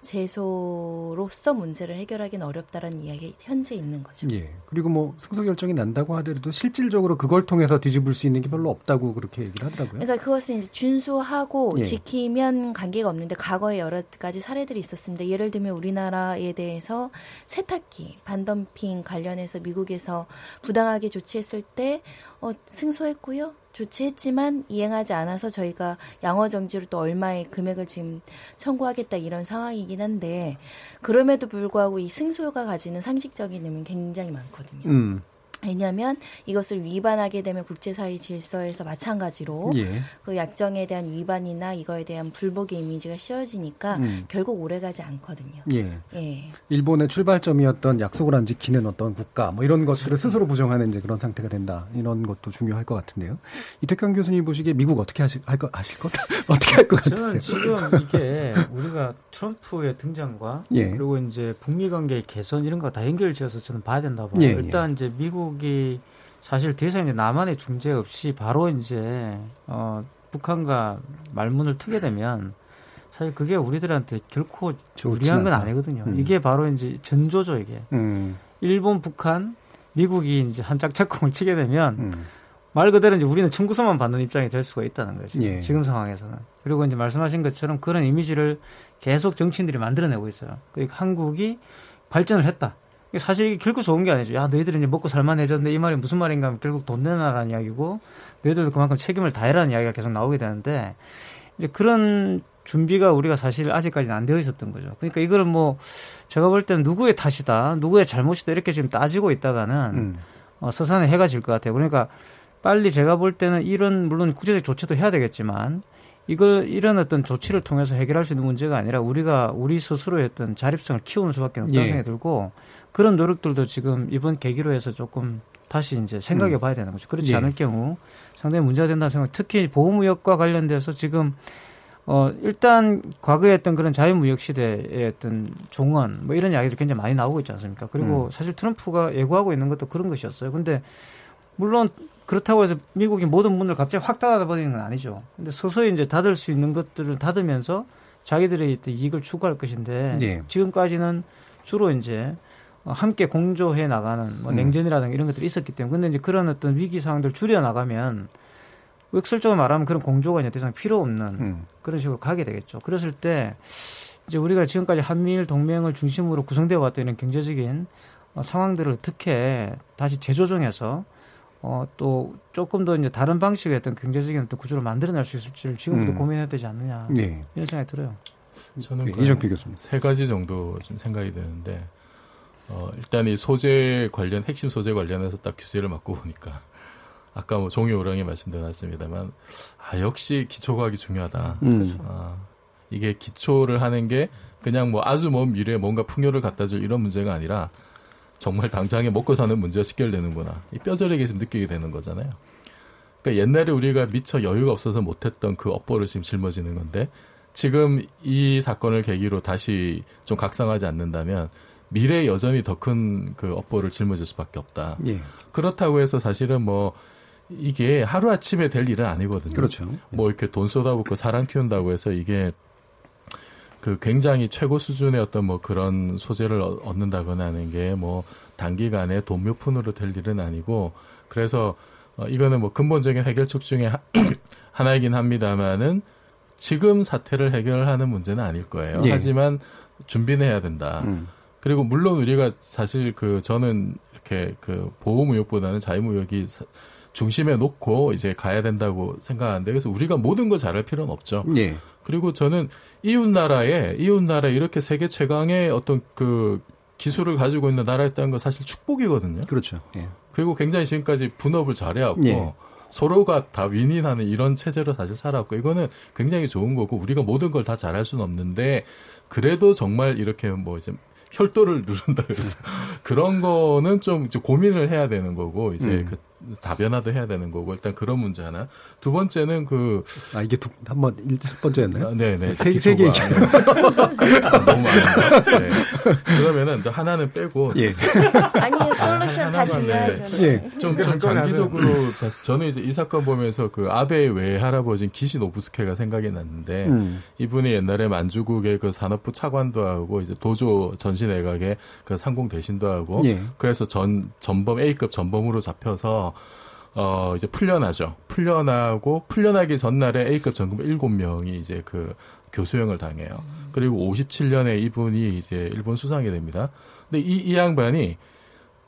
제소로서 문제를 해결하기는 어렵다라는 이야기 현재 있는 거죠. 예. 그리고 뭐 승소 결정이 난다고 하더라도 실질적으로 그걸 통해서 뒤집을 수 있는 게 별로 없다고 그렇게 얘기를 하더라고요. 그러니까 그것은 이제 준수하고 예. 지키면 관계가 없는데 과거에 여러 가지 사례들이 있었습니다. 예를 들면 우리나라에 대해서 세탁기 반덤핑 관련해서 미국에서 부당하게 조치했을 때 어, 승소했고요. 조치했지만 이행하지 않아서 저희가 양어 정지로 또 얼마의 금액을 지금 청구하겠다 이런 상황이긴 한데 그럼에도 불구하고 이 승소가 가지는 상식적인 의미는 굉장히 많거든요. 음. 왜냐하면 이것을 위반하게 되면 국제사회 질서에서 마찬가지로 예. 그 약정에 대한 위반이나 이거에 대한 불복의 이미지가 씌워지니까 음. 결국 오래가지 않거든요. 예. 예. 일본의 출발점이었던 약속을 안 지키는 어떤 국가 뭐 이런 것들을 스스로 부정하는 이제 그런 상태가 된다 이런 것도 중요할 것 같은데요. 이태경 교수님 보시기에 미국 어떻게 하실 할거 아실 것 어떻게 할것 저는 같으세요? 지금 이게 우리가 트럼프의 등장과 예. 그리고 이제 북미 관계의 개선 이런 거 다 연결지어서 저는 봐야 된다 봐요. 예, 예. 일단 이제 미국 이 사실 뒤에서 이제 남한의 중재 없이 바로 이제 어 북한과 말문을 트게 되면 사실 그게 우리들한테 결코 유리한 건. 아니거든요. 음. 이게 바로 이제 전조죠 이게. 음. 일본, 북한, 미국이 이제 한 짝짝꿍을 치게 되면 음. 말 그대로 이제 우리는 청구서만 받는 입장이 될 수가 있다는 거죠. 예. 지금 상황에서는. 그리고 이제 말씀하신 것처럼 그런 이미지를 계속 정치인들이 만들어내고 있어요. 그러니까 한국이 발전을 했다. 사실 이게 결코 좋은 게 아니죠. 야, 너희들이 이제 먹고 살만해졌는데 이 말이 무슨 말인가 하면 결국 돈 내놔라는 이야기고 너희들도 그만큼 책임을 다해라는 이야기가 계속 나오게 되는데 이제 그런 준비가 우리가 사실 아직까지는 안 되어 있었던 거죠. 그러니까 이거는 뭐 제가 볼 때는 누구의 탓이다, 누구의 잘못이다 이렇게 지금 따지고 있다가는 음. 어, 서산에 해가 질 것 같아요. 그러니까 빨리 제가 볼 때는 이런 물론 국제적 조치도 해야 되겠지만 이걸 이런 어떤 조치를 통해서 해결할 수 있는 문제가 아니라 우리가 우리 스스로의 어떤 자립성을 키우는 수밖에 없다는 예. 생각이 들고 그런 노력들도 지금 이번 계기로 해서 조금 다시 이제 생각해 음. 봐야 되는 거죠. 그렇지 예. 않을 경우 상당히 문제가 된다는 생각. 특히 보호무역과 관련돼서 지금 어 일단 과거에 했던 그런 자유무역 시대의 어떤 종언 뭐 이런 이야기들이 굉장히 많이 나오고 있지 않습니까? 그리고 음. 사실 트럼프가 예고하고 있는 것도 그런 것이었어요. 근데 물론 그렇다고 해서 미국이 모든 문을 갑자기 확 닫아버리는 건 아니죠. 근데 서서히 이제 닫을 수 있는 것들을 닫으면서 자기들의 이익을 추구할 것인데 예. 지금까지는 주로 이제 어, 함께 공조해 나가는 뭐 음. 냉전이라든가 이런 것들이 있었기 때문에 근데 이제 그런 어떤 위기 상황들 줄여 나가면 역설적으로 말하면 그런 공조가 이제 더 이상 필요 없는 음. 그런 식으로 가게 되겠죠. 그랬을 때 이제 우리가 지금까지 한미일 동맹을 중심으로 구성되어 왔던 이런 경제적인 어, 상황들을 어떻게 다시 재조정해서 어, 또 조금 더 이제 다른 방식의 어떤 경제적인 어떤 구조를 만들어낼 수 있을지를 지금부터 음. 고민해야 되지 않느냐 예. 이런 생각이 들어요. 저는 예, 그 이정필 교수님. 세 가지 정도 좀 생각이 드는데 어, 일단 이 소재 관련 핵심 소재 관련해서 딱 규제를 맡고 보니까 아까 뭐 종이 오랑이 말씀드렸습니다만 아 역시 기초과학이 중요하다. 음. 아, 이게 기초를 하는 게 그냥 뭐 아주 먼 미래에 뭔가 풍요를 갖다 줄 이런 문제가 아니라 정말 당장에 먹고 사는 문제가 직결되는구나. 이 뼈저리게 좀 느끼게 되는 거잖아요. 그러니까 옛날에 우리가 미처 여유가 없어서 못했던 그 업보를 지금 짊어지는 건데 지금 이 사건을 계기로 다시 좀 각성하지 않는다면 미래에 여전히 더 큰 그 업보를 짊어질 수밖에 없다. 예. 그렇다고 해서 사실은 뭐 이게 하루 아침에 될 일은 아니거든요. 그렇죠. 뭐 이렇게 돈 쏟아붓고 사람 키운다고 해서 이게 그 굉장히 최고 수준의 어떤 뭐 그런 소재를 얻- 얻는다거나 하는 게 뭐 단기간에 돈몇 푼으로 될 일은 아니고 그래서 어 이거는 뭐 근본적인 해결책 중에 하- 하나이긴 합니다만은 지금 사태를 해결하는 문제는 아닐 거예요. 예. 하지만 준비는 해야 된다. 음. 그리고 물론 우리가 사실 그 저는 이렇게 그 보호무역보다는 자유무역이 사- 중심에 놓고 이제 가야 된다고 생각하는데 그래서 우리가 모든 걸 잘할 필요는 없죠. 예. 그리고 저는 이웃 나라에 이웃 나라에 이렇게 세계 최강의 어떤 그 기술을 가지고 있는 나라였다는 건 사실 축복이거든요. 그렇죠. 예. 그리고 굉장히 지금까지 분업을 잘해왔고 예. 서로가 다 윈윈하는 이런 체제로 사실 살았고 이거는 굉장히 좋은 거고 우리가 모든 걸 다 잘할 수는 없는데 그래도 정말 이렇게 뭐 이제 혈도를 누른다 그래서 그런 거는 좀 이제 고민을 해야 되는 거고 이제 음. 그 다변화도 해야 되는 거고 일단 그런 문제 하나 두 번째는 그 아 이게 두, 한번 일- 첫 번째였나요? 아, 네네 세, 세개 얘기. 아, 너무 많은데 네. 그러면은 또 하나는 빼고 예. 아니요, 솔루션 다 중요하죠. 네. 예. 좀, 좀 장기적으로 봤- 저는 이제 이 사건 보면서 그 아베의 외 할아버지인 기시 노부스케가 생각이 났는데 음. 이분이 옛날에 만주국의 그 산업부 차관도 하고 이제 도조 전시내각의 그 상공 대신도 하고 예. 그래서 전 전범 A급 전범으로 잡혀서 어 이제 풀려나죠. 풀려나고 풀려나기 전날에 A급 전금 7명이 이제 그 교수형을 당해요. 그리고 57년에 이분이 이제 일본 수상이 됩니다. 근데 이, 이 양반이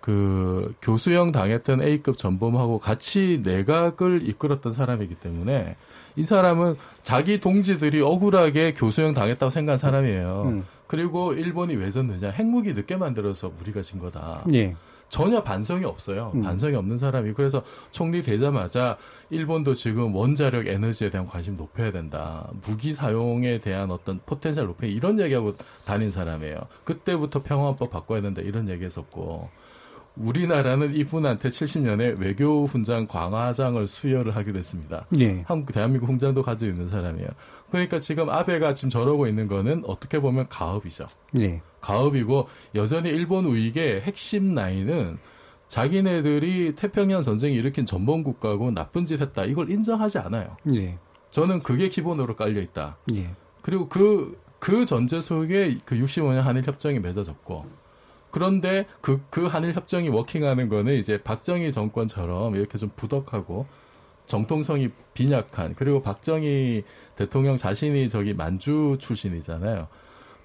그 교수형 당했던 A급 전범하고 같이 내각을 이끌었던 사람이기 때문에 이 사람은 자기 동지들이 억울하게 교수형 당했다고 생각한 사람이에요. 음. 그리고 일본이 왜 졌느냐? 핵무기 늦게 만들어서 우리가 진 거다. 예. 전혀 반성이 없어요. 음. 반성이 없는 사람이 그래서 총리 되자마자 일본도 지금 원자력 에너지에 대한 관심 높여야 된다. 무기 사용에 대한 어떤 potential 높여 이런 얘기하고 다닌 사람이에요. 그때부터 평화헌법 바꿔야 된다 이런 얘기했었고 우리나라는 이분한테 70년에 외교 훈장 광화장을 수여를 하게 됐습니다. 예. 한국 대한민국 훈장도 가지고 있는 사람이에요. 그러니까 지금 아베가 지금 저러고 있는 거는 어떻게 보면 가업이죠. 예. 가업이고 여전히 일본 우익의 핵심 라인은 자기네들이 태평양 전쟁이 일으킨 전범 국가고 나쁜 짓 했다. 이걸 인정하지 않아요. 예. 저는 그게 기본으로 깔려 있다. 예. 그리고 그, 그 전제 속에 그 65년 한일 협정이 맺어졌고, 그런데 그, 그 한일 협정이 워킹하는 거는 이제 박정희 정권처럼 이렇게 좀 부덕하고, 정통성이 빈약한, 그리고 박정희 대통령 자신이 저기 만주 출신이잖아요.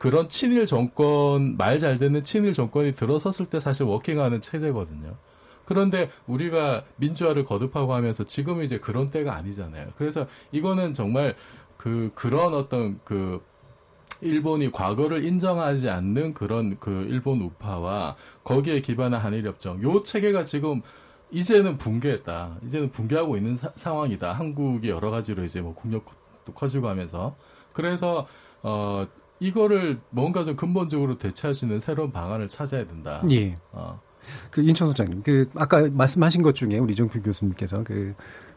그런 친일 정권, 말 잘 듣는 친일 정권이 들어섰을 때 사실 워킹하는 체제거든요. 그런데 우리가 민주화를 거듭하고 하면서 지금은 이제 그런 때가 아니잖아요. 그래서 이거는 정말 그, 그런 어떤 그, 일본이 과거를 인정하지 않는 그런 그 일본 우파와 거기에 기반한 한일 협정. 요 체계가 지금 이제는 붕괴했다. 이제는 붕괴하고 있는 사- 상황이다. 한국이 여러 가지로 이제 뭐 국력도 커지고 하면서. 그래서, 어, 이거를 뭔가 좀 근본적으로 대체할 수 있는 새로운 방안을 찾아야 된다. 예. 어. 그 인천 소장님, 그 아까 말씀하신 것 중에 우리 이정필 교수님께서 그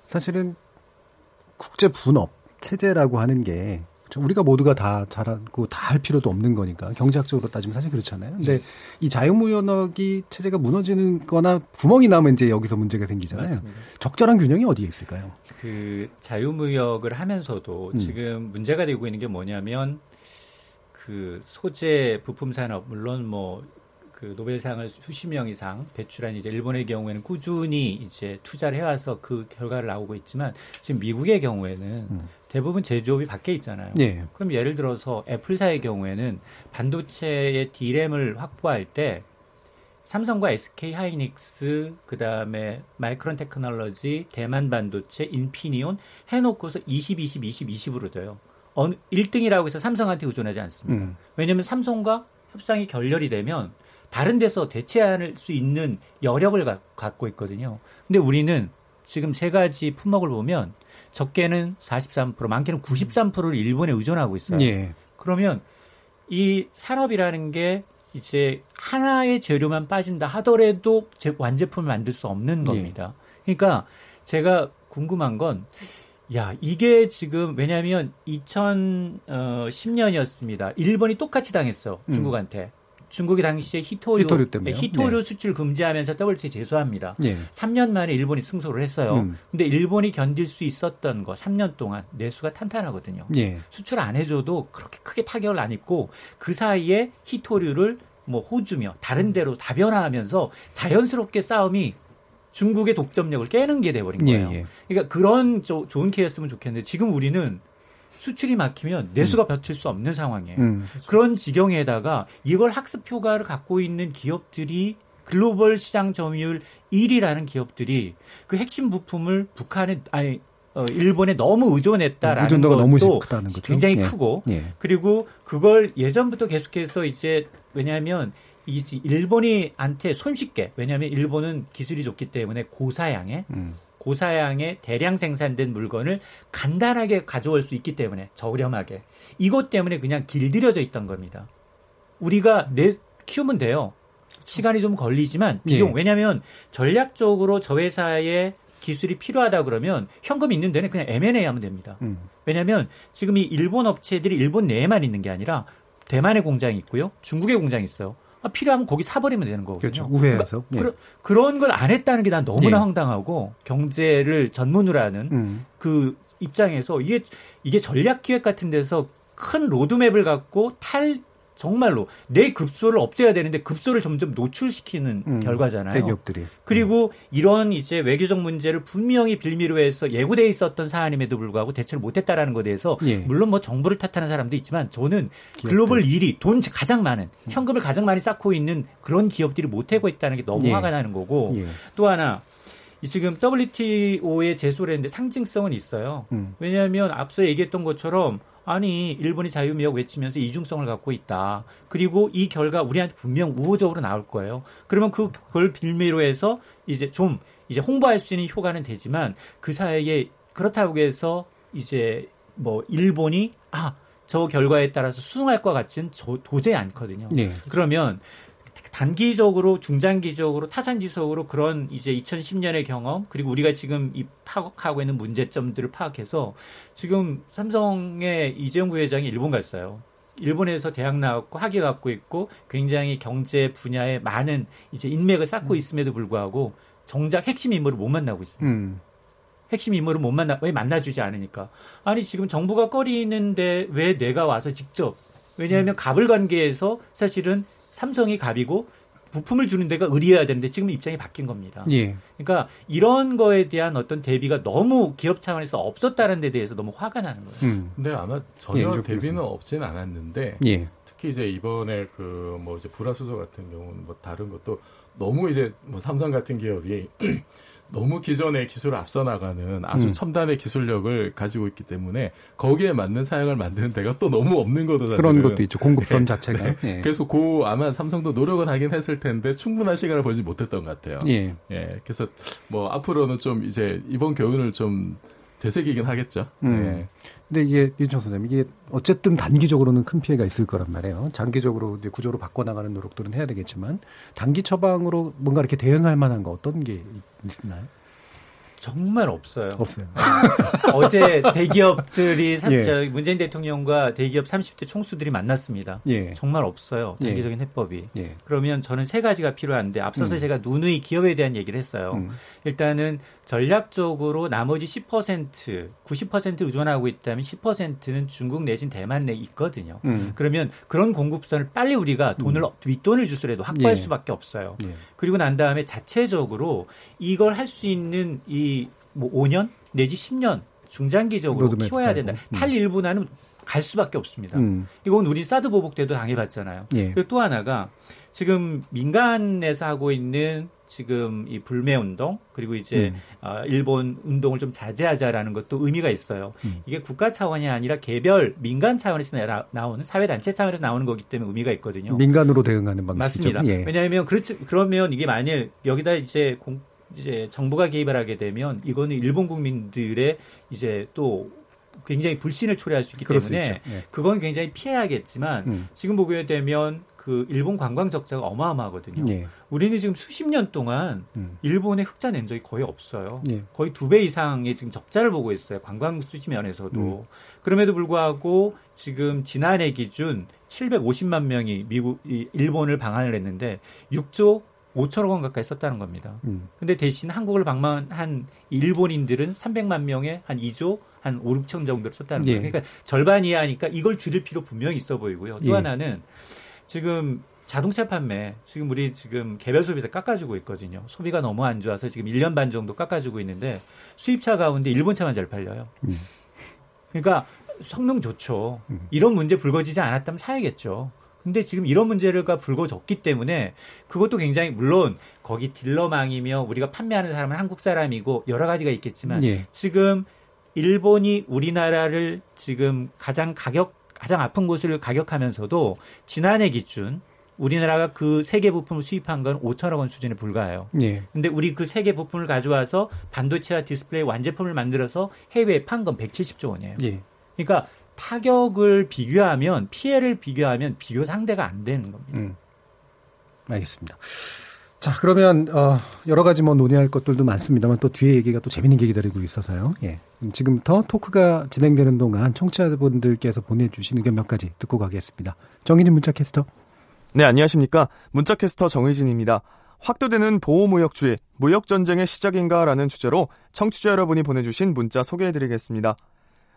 사실은 국제 분업 체제라고 하는 게 우리가 모두가 다 잘하고 다 할 필요도 없는 거니까 경제학적으로 따지면 사실 그렇잖아요. 근데 이 자유무역이 체제가 무너지는 거나 구멍이 나면 이제 여기서 문제가 생기잖아요. 맞습니다. 적절한 균형이 어디에 있을까요? 그 자유무역을 하면서도 음. 지금 문제가 되고 있는 게 뭐냐면 그 소재 부품 산업 물론 뭐 그 노벨상을 수십 명 이상 배출한 이제 일본의 경우에는 꾸준히 이제 투자를 해와서 그 결과를 나오고 있지만 지금 미국의 경우에는 음. 대부분 제조업이 밖에 있잖아요. 예. 그럼 예를 들어서 애플사의 경우에는 반도체의 D램을 확보할 때 삼성과 SK 하이닉스 그다음에 마이크론 테크놀로지, 대만 반도체, 인피니온 해놓고서 20, 20, 20, 20으로 돼요. 어느 1등이라고 해서 삼성한테 의존하지 않습니다. 음. 왜냐하면 삼성과 협상이 결렬이 되면 다른 데서 대체할 수 있는 여력을 가- 갖고 있거든요. 근데 우리는 지금 세 가지 품목을 보면 적게는 43%, 많게는 93%를 일본에 의존하고 있어요. 예. 그러면 이 산업이라는 게 이제 하나의 재료만 빠진다 하더라도 제- 완제품을 만들 수 없는 겁니다. 그러니까 제가 궁금한 건, 야, 이게 지금, 왜냐하면 2010년이었습니다. 일본이 똑같이 당했어, 음. 중국한테. 중국이 당시에 히토류, 히토류 때문에요? 네, 히토류 네. 수출 금지하면서 WTO 제소합니다. 예. 3년 만에 일본이 승소를 했어요. 음. 근데 일본이 견딜 수 있었던 거 3년 동안 내수가 탄탄하거든요. 예. 수출 안 해줘도 그렇게 크게 타격을 안 입고 그 사이에 히토류를 뭐 호주며 다른 데로 다변화하면서 자연스럽게 싸움이 중국의 독점력을 깨는 게 돼버린 예, 거예요. 예. 그러니까 그런 조- 좋은 케이스였으면 좋겠는데 지금 우리는 수출이 막히면 내수가 버틸 수 없는 상황이에요. 음. 그런 지경에다가 이걸 학습 효과를 갖고 있는 기업들이 글로벌 시장 점유율 1위라는 기업들이 그 핵심 부품을 북한에 아니 어, 일본에 너무 의존했다라는 의존도가 것도 너무 크다는 거죠. 굉장히 예. 크고 예. 그리고 그걸 예전부터 계속해서 이제 왜냐하면 이 일본이 한테 손쉽게 왜냐하면 일본은 기술이 좋기 때문에 고사양에 음. 고사양의 대량 생산된 물건을 간단하게 가져올 수 있기 때문에 저렴하게 이것 때문에 그냥 길들여져 있던 겁니다. 우리가 내 키우면 돼요. 시간이 좀 걸리지만 비용 예. 왜냐하면 전략적으로 저 회사에 기술이 필요하다 그러면 현금 있는 데는 그냥 M&A 하면 됩니다. 음. 왜냐하면 지금 이 일본 업체들이 일본 내에만 있는 게 아니라 대만의 공장이 있고요, 중국의 공장이 있어요. 아, 필요하면 거기 사버리면 되는 거거든요. 그렇죠. 우회해서. 예. 그러, 그런 걸 안 했다는 게 난 너무나 예. 황당하고 경제를 전문으로 하는 음. 그 입장에서 이게 이게 전략 기획 같은 데서 큰 로드맵을 갖고 탈 정말로 내 급소를 없애야 되는데 급소를 점점 노출시키는 음. 결과잖아요. 대기업들이. 그리고 이런 이제 외교적 문제를 분명히 빌미로 해서 예고돼 있었던 사안임에도 불구하고 대처를 못했다라는 것에 대해서 예. 물론 뭐 정부를 탓하는 사람도 있지만 저는 글로벌 1위 돈 가장 많은 현금을 가장 많이 쌓고 있는 그런 기업들이 못하고 있다는 게 너무 예. 화가 나는 거고 예. 또 하나 이 지금 WTO의 제소를 했는데 상징성은 있어요. 음. 왜냐하면 앞서 얘기했던 것처럼 아니 일본이 자유무역 외치면서 이중성을 갖고 있다. 그리고 이 결과 우리한테 분명 우호적으로 나올 거예요. 그러면 그- 그걸 빌미로 해서 이제 좀 이제 홍보할 수 있는 효과는 되지만 그 사이에 그렇다고 해서 이제 뭐 일본이 아 저 결과에 따라서 수긍할 것 같지는 저- 도저히 않거든요. 예. 그러면 단기적으로 중장기적으로 타산지속으로 그런 이제 2010년의 경험 그리고 우리가 지금 이 파악하고 있는 문제점들을 파악해서 지금 삼성의 이재용 부회장이 일본 갔어요. 일본에서 대학 나왔고 학위 갖고 있고 굉장히 경제 분야에 많은 이제 인맥을 쌓고 있음에도 불구하고 정작 핵심 인물을 못 만나고 있습니다. 음. 핵심 인물을 못 만나 왜 만나주지 않으니까 아니 지금 정부가 꺼리는데 왜 내가 와서 직접 왜냐하면 갑을 관계에서 사실은 삼성이 갑이고 부품을 주는 데가 의리여야 되는데 지금 입장이 바뀐 겁니다. 예. 그러니까 이런 거에 대한 어떤 대비가 너무 기업 차원에서 없었다는 데 대해서 너무 화가 나는 거예요. 음. 근데 아마 예, 전혀 이쪽 대비는. 없진 않았는데 예. 특히 이제 이번에 그 뭐 이제 불화수소 같은 경우는 뭐 다른 것도 너무 이제 뭐 삼성 같은 기업이 너무 기존의 기술을 앞서 나가는 아주 음. 첨단의 기술력을 가지고 있기 때문에 거기에 맞는 사양을 만드는 데가 또 너무 없는 거죠. 사실은. 그런 것도 있죠. 공급선 네. 자체가. 네. 예. 그래서 그 아마 삼성도 노력은 하긴 했을 텐데 충분한 시간을 벌지 못했던 것 같아요. 예. 예, 그래서 뭐 앞으로는 좀 이제 이번 교훈을 좀 되새기긴 하겠죠. 음. 예. 근데 이게 윤청 선생님 이게 어쨌든 단기적으로는 큰 피해가 있을 거란 말이에요. 장기적으로 이제 구조로 바꿔나가는 노력들은 해야 되겠지만 단기 처방으로 뭔가 이렇게 대응할 만한 거 어떤 게 있나요? 정말 없어요. 없어요. 어제 대기업들이 삼- 예. 저 문재인 대통령과 대기업 30대 총수들이 만났습니다. 예. 정말 없어요. 예. 단기적인 해법이. 예. 그러면 저는 세 가지가 필요한데 앞서서 음. 제가 누누이 기업에 대한 얘기를 했어요. 음. 일단은 전략적으로 나머지 10% 90% 의존하고 있다면 10%는 중국 내진 대만 내에 있거든요. 음. 그러면 그런 공급선을 빨리 우리가 돈을 윗돈을 주더라도 확보할 예. 수밖에 없어요. 예. 그리고 난 다음에 자체적으로 이걸 할 수 있는 이뭐 5년 내지 10년 중장기적으로 키워야 된다. 깔고. 음. 탈일분화는 갈 수밖에 없습니다. 음. 이건 우리 사드 보복 때도 당해봤잖아요. 예. 그리고 또 하나가 지금 민간에서 하고 있는 지금 이 불매 운동 그리고 이제 음. 어, 일본 운동을 좀 자제하자라는 것도 의미가 있어요. 음. 이게 국가 차원이 아니라 개별 민간 차원에서 나- 나오는 사회 단체 차원에서 나오는 거기 때문에 의미가 있거든요. 민간으로 대응하는 방식이죠. 맞습니다. 예. 왜냐하면 그렇지 그러면 이게 만일 여기다 이제 공 이제 정부가 개입을 하게 되면 이거는 일본 국민들의 이제 또 굉장히 불신을 초래할 수 있기 때문에. 예. 그건 굉장히 피해야겠지만 음. 지금 보게 되면 그 일본 관광 적자가 어마어마하거든요. 예. 우리는 지금 수십 년 동안 음. 일본에 흑자 낸 적이 거의 없어요. 예. 거의 두 배 이상의 지금 적자를 보고 있어요. 관광 수지 면에서도. 음. 그럼에도 불구하고 지금 지난해 기준 750만 명이 미국, 이 일본을 방한을 했는데 6조 5천억 원 가까이 썼다는 겁니다. 음. 근데 대신 한국을 방문한 일본인들은 300만 명에 한 2조 한 5, 6천 정도를 썼다는 거예요. 예. 그러니까 절반 이하니까 이걸 줄일 필요 분명히 있어 보이고요. 또 예. 하나는 지금 자동차 판매 지금 우리 지금 개별 소비자 깎아주고 있거든요. 소비가 너무 안 좋아서 지금 1년 반 정도 깎아주고 있는데 수입차 가운데 일본 차만 잘 팔려요. 음. 그러니까 성능 좋죠. 음. 이런 문제 불거지지 않았다면 사야겠죠. 근데 지금 이런 문제가 불거졌기 때문에 그것도 굉장히 물론 거기 딜러망이며 우리가 판매하는 사람은 한국 사람이고 여러 가지가 있겠지만 예. 지금 일본이 우리나라를 지금 가장 가격 가장 아픈 곳을 가격하면서도 지난해 기준 우리나라가 그 세 개 부품을 수입한 건 5천억 원 수준에 불과해요. 예. 근데 우리 그 세 개 부품을 가져와서 반도체와 디스플레이 완제품을 만들어서 해외에 판 건 170조 원이에요. 예. 그러니까 타격을 비교하면 피해를 비교하면 비교 상대가 안 되는 겁니다. 음. 알겠습니다. 자, 그러면 어, 여러 가지 뭐 논의할 것들도 많습니다만 또 뒤에 얘기가 또 재밌는 게 기다리고 있어서요. 예. 지금부터 토크가 진행되는 동안 청취자분들께서 보내주신 의견 몇 가지 듣고 가겠습니다. 정인진 문자 캐스터. 네, 안녕하십니까. 문자 캐스터 정의진입니다. 확대되는 보호 무역주의, 무역 전쟁의 시작인가라는 주제로 청취자 여러분이 보내 주신 문자 소개해 드리겠습니다.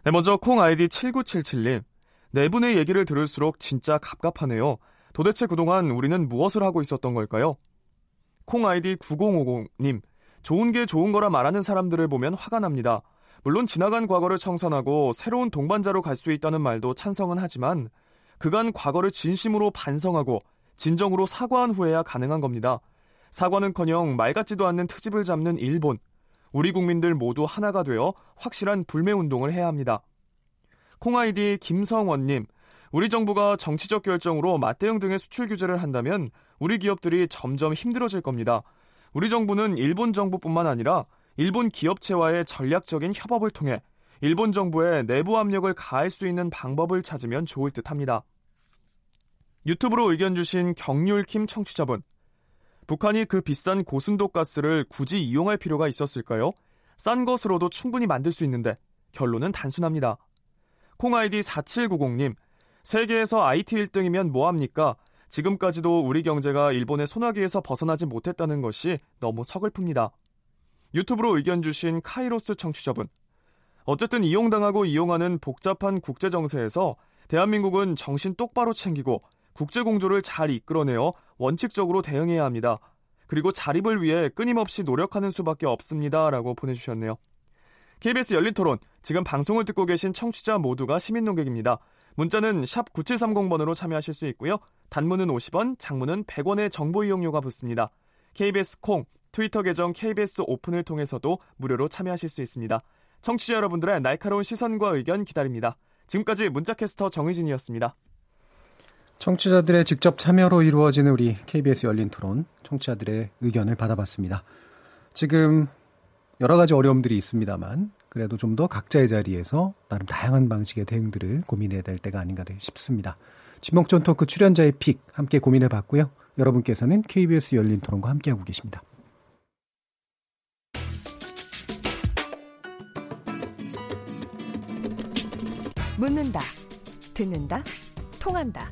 네, 먼저 콩 아이디 7977님. 네 분의 얘기를 들을수록 진짜 갑갑하네요. 도대체 그동안 우리는 무엇을 하고 있었던 걸까요? 콩 아이디 9050님. 좋은 게 좋은 거라 말하는 사람들을 보면 화가 납니다. 물론 지나간 과거를 청산하고 새로운 동반자로 갈 수 있다는 말도 찬성은 하지만 그간 과거를 진심으로 반성하고 진정으로 사과한 후에야 가능한 겁니다. 사과는커녕 말 같지도 않는 트집을 잡는 일본. 우리 국민들 모두 하나가 되어 확실한 불매 운동을 해야 합니다. 콩아이디 김성원님, 우리 정부가 정치적 결정으로 맞대응 등의 수출 규제를 한다면 우리 기업들이 점점 힘들어질 겁니다. 우리 정부는 일본 정부뿐만 아니라 일본 기업체와의 전략적인 협업을 통해 일본 정부에 내부 압력을 가할 수 있는 방법을 찾으면 좋을 듯 합니다. 유튜브로 의견 주신 경률킴 청취자분. 북한이 그 비싼 고순도 가스를 굳이 이용할 필요가 있었을까요? 싼 것으로도 충분히 만들 수 있는데 결론은 단순합니다. 콩아이디 4790님. 세계에서 IT 1등이면 뭐합니까? 지금까지도 우리 경제가 일본의 소나기에서 벗어나지 못했다는 것이 너무 서글픕니다. 유튜브로 의견 주신 카이로스 청취자분. 어쨌든 이용당하고 이용하는 복잡한 국제정세에서 대한민국은 정신 똑바로 챙기고 국제 공조를 잘 이끌어내어 원칙적으로 대응해야 합니다. 그리고 자립을 위해 끊임없이 노력하는 수밖에 없습니다. 라고 보내주셨네요. KBS 열린 토론, 지금 방송을 듣고 계신 청취자 모두가 시민 농객입니다. 문자는 샵 9730번으로 참여하실 수 있고요. 단문은 50원, 장문은 100원의 정보 이용료가 붙습니다. KBS 콩, 트위터 계정 KBS 오픈을 통해서도 무료로 참여하실 수 있습니다. 청취자 여러분들의 날카로운 시선과 의견 기다립니다. 지금까지 문자캐스터 정의진이었습니다. 청취자들의 직접 참여로 이루어지는 우리 KBS 열린 토론, 청취자들의 의견을 받아봤습니다. 지금 여러 가지 어려움들이 있습니다만, 그래도 좀 더 각자의 자리에서 나름 다양한 방식의 대응들을 고민해야 될 때가 아닌가 싶습니다. 지목전 토크 출연자의 픽 함께 고민해 봤고요. 여러분께서는 KBS 열린 토론과 함께하고 계십니다. 묻는다, 듣는다, 통한다.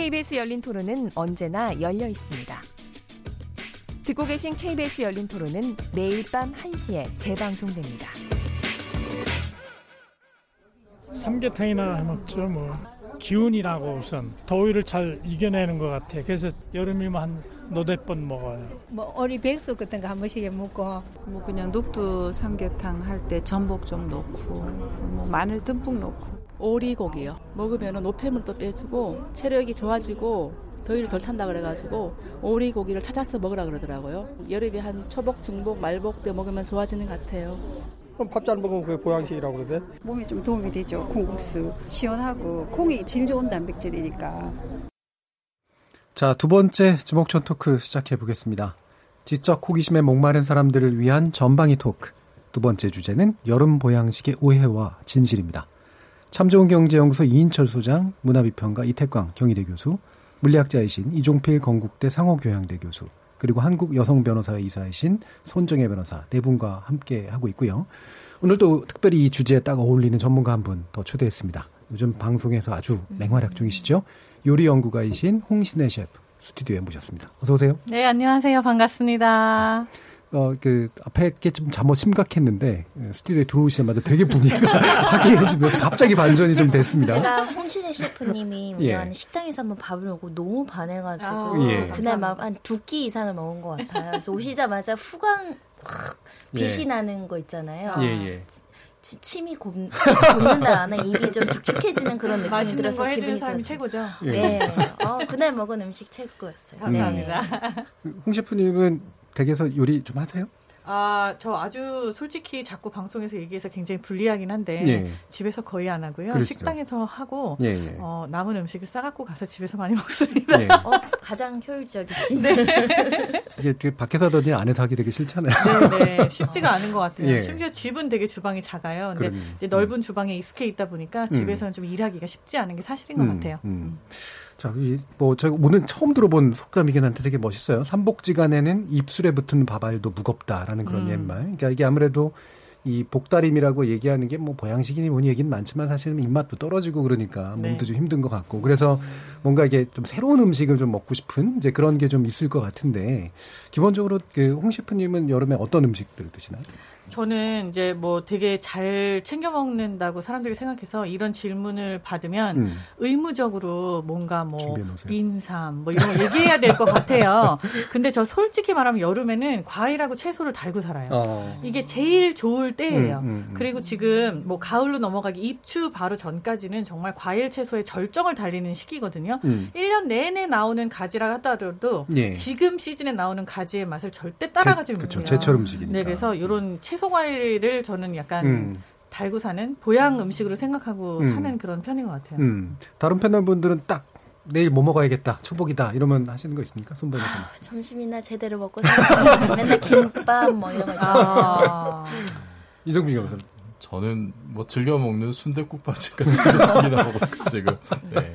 KBS 열린 토론은 언제나 열려 있습니다. 듣고 계신 KBS 열린 토론은 매일 밤 1시에 재방송됩니다. 삼계탕이나 먹죠 뭐 기운이라고 우선 더위를 잘 이겨내는 것 같아. 그래서 여름이면 한 너댓 번 먹어요. 뭐 어리 백숙 같은 거 한 번씩 먹고 뭐 그냥 녹두 삼계탕 할 때 전복 좀 넣고 뭐 마늘 듬뿍 넣고 오리고기요. 먹으면 노폐물 도 빼주고 체력이 좋아지고 더위를 덜 탄다 그래가지고 오리고기를 찾아서 먹으라 그러더라고요. 여름에 한 초복, 중복, 말복 때 먹으면 좋아지는 것 같아요. 밥잘 먹으면 그게 보양식이라고 그러대. 몸에 좀 도움이 되죠. 콩국수 시원하고 콩이 질 좋은 단백질이니까. 자, 두 번째 지목전 토크 시작해 보겠습니다. 지적 호기심에 목마른 사람들을 위한 전방위 토크. 두 번째 주제는 여름 보양식의 오해와 진실입니다. 참 좋은 경제연구소 이인철 소장, 문화비평가 이태광 경희대 교수, 물리학자이신 이종필 건국대 상호교양대 교수, 그리고 한국 여성 변호사의 이사이신 손정혜 변호사 네 분과 함께 하고 있고요. 오늘도 특별히 이 주제에 딱 어울리는 전문가 한 분 더 초대했습니다. 요즘 방송에서 아주 맹활약 중이시죠. 요리 연구가이신 홍신혜 셰프 스튜디오에 모셨습니다. 어서 오세요. 네, 안녕하세요. 반갑습니다. 어, 그, 앞에 게 좀 잠못 심각했는데, 예, 스튜디오에 들어오시자마자 되게 분위기가 화기해지면서 갑자기 반전이 좀 됐습니다. 제가 홍신혜 셰프님이 예. 운영하는 식당에서 한번 밥을 먹고 너무 반해가지고 아, 예. 그날 막 한 두 끼 이상을 먹은 것 같아요. 그래서 오시자마자 후광 확 빛이 예. 나는 거 있잖아요. 예, 예. 치- 침이 곱, 곱는다 안에 입이 좀 축축해지는 그런 느낌이 맛있는 들어서 거 해주는 기분이 사람이 좋았어요. 최고죠. 네. 어, 그날 먹은 음식 최고였어요. 감사합니다. 홍 셰프님은 댁에서 요리 좀 하세요? 아, 저 아주 솔직히 자꾸 방송에서 얘기해서 굉장히 불리하긴 한데 예. 집에서 거의 안 하고요. 그러시죠. 식당에서 하고 예, 예. 어, 남은 음식을 싸갖고 가서 집에서 많이 먹습니다. 예. 어, 가장 효율적이신. 네. 이게 되게 밖에서 하더니 안에서 하기 되게 싫잖아요. 네, 네. 쉽지가 않은 것 같아요. 예. 심지어 집은 되게 주방이 작아요. 근데 넓은 주방에 익숙해 있다 보니까 음. 집에서는 좀 일하기가 쉽지 않은 게 사실인 것 음, 같아요. 음. 자, 이, 뭐, 제가 오늘 처음 들어본 속담이긴 한데 되게 멋있어요. 삼복지간에는 입술에 붙은 밥알도 무겁다라는 그런 음. 옛말. 그러니까 이게 아무래도 이 복다림이라고 얘기하는 게 뭐 보양식이니 뭐니 얘기는 많지만 사실은 입맛도 떨어지고 그러니까 네. 몸도 좀 힘든 것 같고 그래서 뭔가 이게 좀 새로운 음식을 좀 먹고 싶은 이제 그런 게 좀 있을 것 같은데 기본적으로 그 홍 셰프님은 여름에 어떤 음식들을 드시나요? 저는 이제 뭐 되게 잘 챙겨 먹는다고 사람들이 생각해서 이런 질문을 받으면 음. 의무적으로 뭔가 뭐. 인삼 뭐 이런 거 얘기해야 될 것 같아요. 근데 저 솔직히 말하면 여름에는 과일하고 채소를 달고 살아요. 어. 이게 제일 좋을 때예요. 음, 음, 음. 그리고 지금 뭐 가을로 넘어가기 입추 바로 전까지는 정말 과일 채소의 절정을 달리는 시기거든요. 음. 1년 내내 나오는 가지라 하더라도 예. 지금 시즌에 나오는 가지의 맛을 절대 따라가지 못해요. 제철 음식이니까. 네, 그래서 이런 채소 과일을 저는 약간 음. 달고 사는 보양 음식으로 생각하고 음. 사는 그런 편인 것 같아요. 음. 다른 패널분들은 딱 내일 뭐 먹어야겠다, 초복이다 이러면 하시는 거 있습니까? 손발이 좀. 점심이나 제대로 먹고 살았으면 맨날 김밥 뭐 이런 거 아. 이정빈 교수. 저는 뭐 즐겨 먹는 순대국밥집까지 생각이 나고 지금. 네.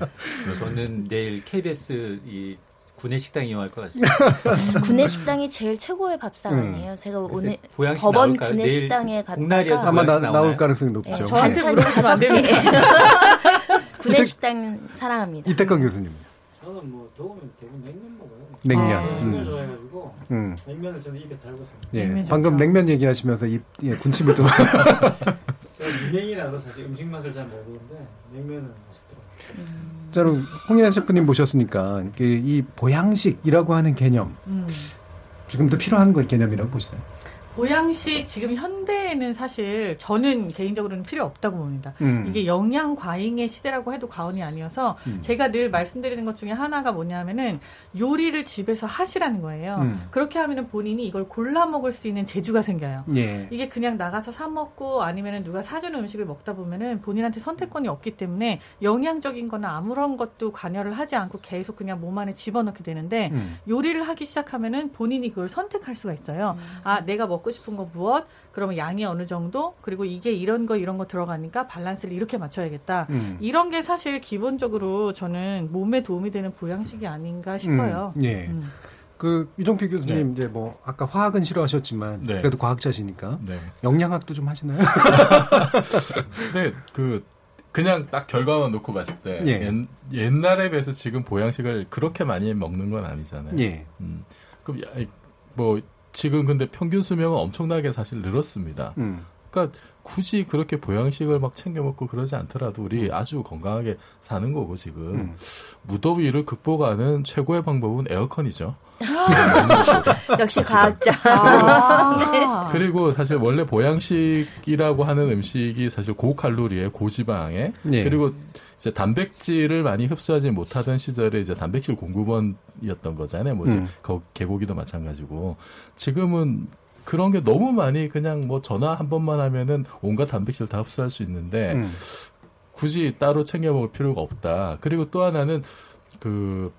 저는 내일 KBS 이 구내 식당 이용할 것 같습니다. 구내 식당이 제일 최고의 밥상 아니에요? 제가 오늘 보양식 법원 나올까요? 구내 내일 식당에 복날이어서 갔다가 아마 나? 나올 가능성이 높죠. 네, 저한테 저한테 물어보시면 안 다섯 개 이때- 구내 식당 사랑합니다. 이태강 교수님. 저는 뭐 더우면 대부분 냉면 먹어요. 냉면. 아, 냉면 음. 좋아해가지고 음. 냉면을 저는 입에 달고 살아요. 예, 냉면 방금 좋죠. 냉면 얘기하시면서 입 예, 군침을 좀. 제가 유명이라서 사실 음식 맛을 잘 모르는데 냉면은 그럼 홍인환 셰프님 모셨으니까 그이 보양식이라고 하는 개념 음. 지금도 필요한 거 개념이라고 보시나요? 보양식 지금 현대에는 사실 저는 개인적으로는 필요 없다고 봅니다. 음. 이게 영양 과잉의 시대라고 해도 과언이 아니어서 음. 제가 늘 말씀드리는 것 중에 하나가 뭐냐면은 요리를 집에서 하시라는 거예요. 음. 그렇게 하면은 본인이 이걸 골라 먹을 수 있는 재주가 생겨요. 예. 이게 그냥 나가서 사 먹고 아니면은 누가 사주는 음식을 먹다 보면은 본인한테 선택권이 없기 때문에 영양적인 거나 아무런 것도 관여를 하지 않고 계속 그냥 몸 안에 집어넣게 되는데 음. 요리를 하기 시작하면은 본인이 그걸 선택할 수가 있어요. 아, 내가 먹고 싶은 거 무엇? 그러면 양이 어느 정도? 그리고 이게 이런 거 이런 거 들어가니까 밸런스를 이렇게 맞춰야겠다. 음. 이런 게 사실 기본적으로 저는 몸에 도움이 되는 보양식이 아닌가 싶어요. 음, 예. 음. 그 유정필 교수님 이제 뭐 아까 화학은 싫어하셨지만 네. 그래도 과학자시니까 네. 영양학도 좀 하시나요? 근데 그 그냥 딱 결과만 놓고 봤을 때 예. 옛, 옛날에 비해서 지금 보양식을 그렇게 많이 먹는 건 아니잖아요. 예. 음. 그럼 야, 이- 뭐 지금 근데 평균 수명은 엄청나게 사실 늘었습니다. 음. 그러니까 굳이 그렇게 보양식을 막 챙겨 먹고 그러지 않더라도 우리 아주 건강하게 사는 거고 지금 음. 무더위를 극복하는 최고의 방법은 에어컨이죠. 역시 과학자. 아. 네. 그리고 사실 원래 보양식이라고 하는 음식이 사실 고칼로리에 고지방에 예. 그리고 이제 단백질을 많이 흡수하지 못하던 시절에 이제 단백질 공급원이었던 거잖아요. 뭐 이제 음. 거- 개고기도 마찬가지고 지금은 그런 게 너무 많이 그냥 뭐 전화 한 번만 하면은 온갖 단백질 다 흡수할 수 있는데 음. 굳이 따로 챙겨 먹을 필요가 없다. 그리고 또 하나는 그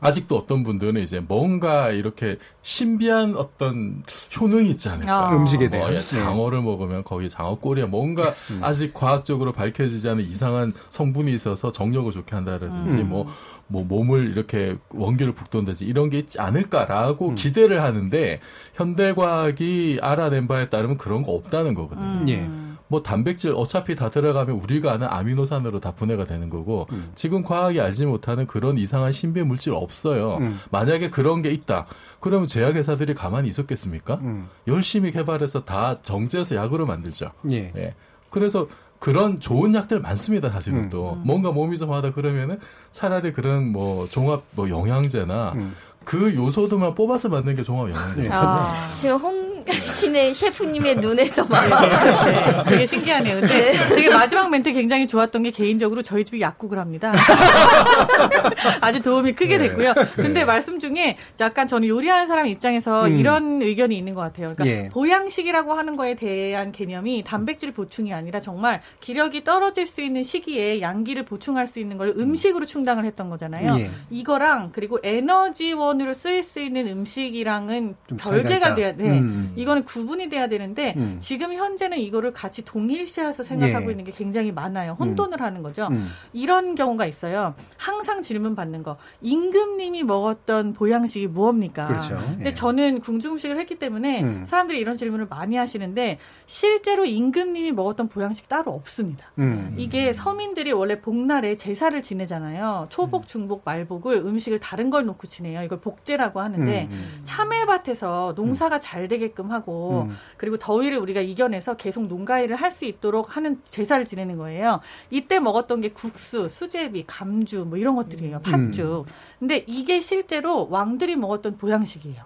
아직도 어떤 분들은 이제 뭔가 이렇게 신비한 어떤 효능이 있지 않을까. 아. 음식에 대한. 어, 야, 장어를 먹으면 거기 장어 꼬리에 뭔가 아직 과학적으로 밝혀지지 않은 이상한 성분이 있어서 정력을 좋게 한다라든지 음. 뭐, 뭐 몸을 이렇게 원기를 북돋는다든지 이런 게 있지 음. 않을까라고 기대를 하는데 현대 과학이 알아낸 바에 따르면 그런 거 없다는 거거든요. 음. 예. 뭐 단백질 어차피 다 들어가면 우리가 아는 아미노산으로 다 분해가 되는 거고 음. 지금 과학이 알지 못하는 그런 이상한 신비의 물질 없어요. 음. 만약에 그런 게 있다. 그러면 제약회사들이 가만히 있었겠습니까? 음. 열심히 개발해서 다 정제해서 약으로 만들죠. 예. 예. 그래서 그런 좋은 약들 많습니다, 사실은 음. 또. 뭔가 몸이 좀 하다 그러면은 차라리 그런 뭐 종합 뭐 영양제나 음. 그 요소들만 뽑아서 만든 게 종합 영양제거든요. 아. 지금 홍 신의 셰프님의 눈에서만 네, 되게 신기하네요. 근데 되게 마지막 멘트 굉장히 좋았던 게 개인적으로 저희 집이 약국을 합니다. 아주 도움이 크게 네. 됐고요. 근데 말씀 중에 약간 저는 요리하는 사람 입장에서 음. 이런 의견이 있는 것 같아요. 그러니까 예. 보양식이라고 하는 거에 대한 개념이 단백질 보충이 아니라 정말 기력이 떨어질 수 있는 시기에 양기를 보충할 수 있는 걸 음식으로 충당을 했던 거잖아요. 예. 이거랑 그리고 에너지원으로 쓰일 수 있는 음식이랑은 별개가 있다. 돼야 돼. 음. 이거는 구분이 돼야 되는데 음. 지금 현재는 이거를 같이 동일시해서 생각하고 예. 있는 게 굉장히 많아요. 혼돈을 하는 거죠. 음. 이런 경우가 있어요. 항상 질문 받는 거. 임금님이 먹었던 보양식이 무엇입니까? 그렇죠. 근데 예. 저는 궁중음식을 했기 때문에 음. 사람들이 이런 질문을 많이 하시는데 실제로 임금님이 먹었던 보양식 따로 없습니다. 음. 이게 서민들이 원래 복날에 제사를 지내잖아요. 초복, 중복, 말복을 음식을 다른 걸 놓고 지내요. 이걸 복제라고 하는데 음, 참외밭에서 농사가 잘 되게 끔 하고 음. 그리고 더위를 우리가 이겨내서 계속 농가일을 할 수 있도록 하는 제사를 지내는 거예요. 이때 먹었던 게 국수, 수제비, 감주 뭐 이런 것들이에요. 팥죽. 근데 이게 실제로 왕들이 먹었던 보양식이에요.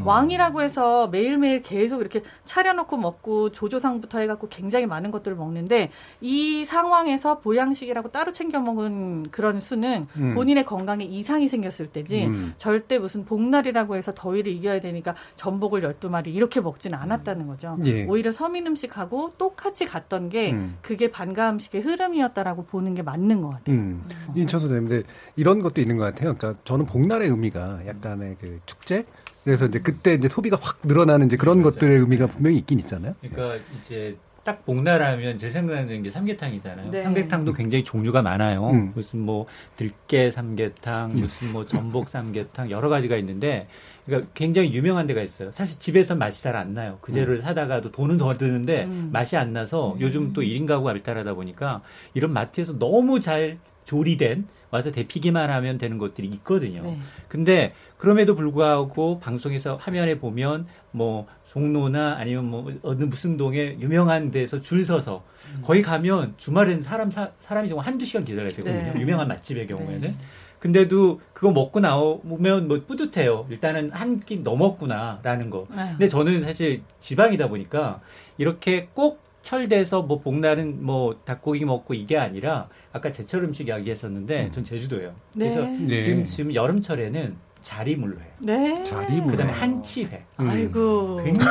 왕이라고 해서 매일매일 계속 이렇게 차려놓고 먹고 조조상부터 해갖고 굉장히 많은 것들을 먹는데 이 상황에서 보양식이라고 따로 챙겨 먹은 그런 수는 음. 본인의 건강에 이상이 생겼을 때지 음. 절대 무슨 복날이라고 해서 더위를 이겨야 되니까 전복을 12마리 이렇게 먹지는 않았다는 거죠. 예. 오히려 서민 음식하고 똑같이 갔던 게 음. 그게 반가 음식의 흐름이었다라고 보는 게 맞는 것 같아요. 음. 인천 선생님인데 이런 것도 있는 것 같아요. 그러니까 저는 복날의 의미가 약간의 그 축제. 그래서 이제 그때 이제 소비가 확 늘어나는 이제 그런 것들의 의미가 분명히 있긴 있잖아요. 그러니까 이제 딱 복날하면 제 생각나는 게 삼계탕이잖아요. 네. 삼계탕도 굉장히 종류가 많아요. 음. 무슨 뭐 들깨 삼계탕, 무슨 뭐 전복 삼계탕 여러 가지가 있는데 그러니까 굉장히 유명한 데가 있어요. 사실 집에서 맛이 잘 안 나요. 그 재료를 사다가도 돈은 더 드는데 음. 맛이 안 나서 요즘 또 1인 가구가 발달하다 보니까 이런 마트에서 너무 잘 조리된 와서 데피기만 하면 되는 것들이 있거든요. 네. 근데 그럼에도 불구하고 방송에서 화면에 보면 뭐 종로나 아니면 뭐 어느 무슨 동에 유명한 데서 줄 서서 거기 가면 주말에는 사람 사, 람이 정말 한두 시간 기다려야 되거든요. 네. 유명한 맛집의 경우에는. 네. 근데도 그거 먹고 나오면 뭐 뿌듯해요. 일단은 한 끼 넘었구나라는 거. 아유. 근데 저는 사실 지방이다 보니까 이렇게 꼭 철돼서 뭐 복날은 뭐 닭고기 먹고 이게 아니라 아까 제철 음식 이야기했었는데 전 제주도예요. 네. 그래서 네. 지금 지금 여름철에는 자리물로 해요. 네. 자리물로. 그다음에 한치회. 음. 아이고. 굉장히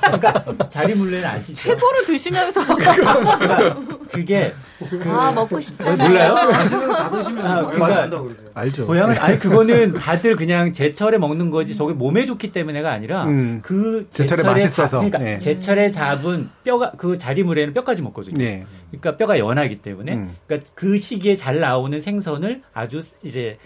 그러니까 자리물레는 아시죠? 최고로 드시면서 그러니까 그게 그- 아 먹고 싶잖아요. 몰라요? 다 드시면 아, 그러니까. 알죠. 고향은 아니 그거는 다들 그냥 제철에 먹는 거지 저게 몸에 좋기 때문에가 아니라 음. 그 제철에 제철에 맛있어서. 잡- 그러니까 네. 제철에 잡은 뼈가 그 자리물에는 뼈까지 먹거든요. 네. 그러니까 뼈가 연하기 때문에 음. 그러니까 그 시기에 잘 나오는 생선을 아주 이제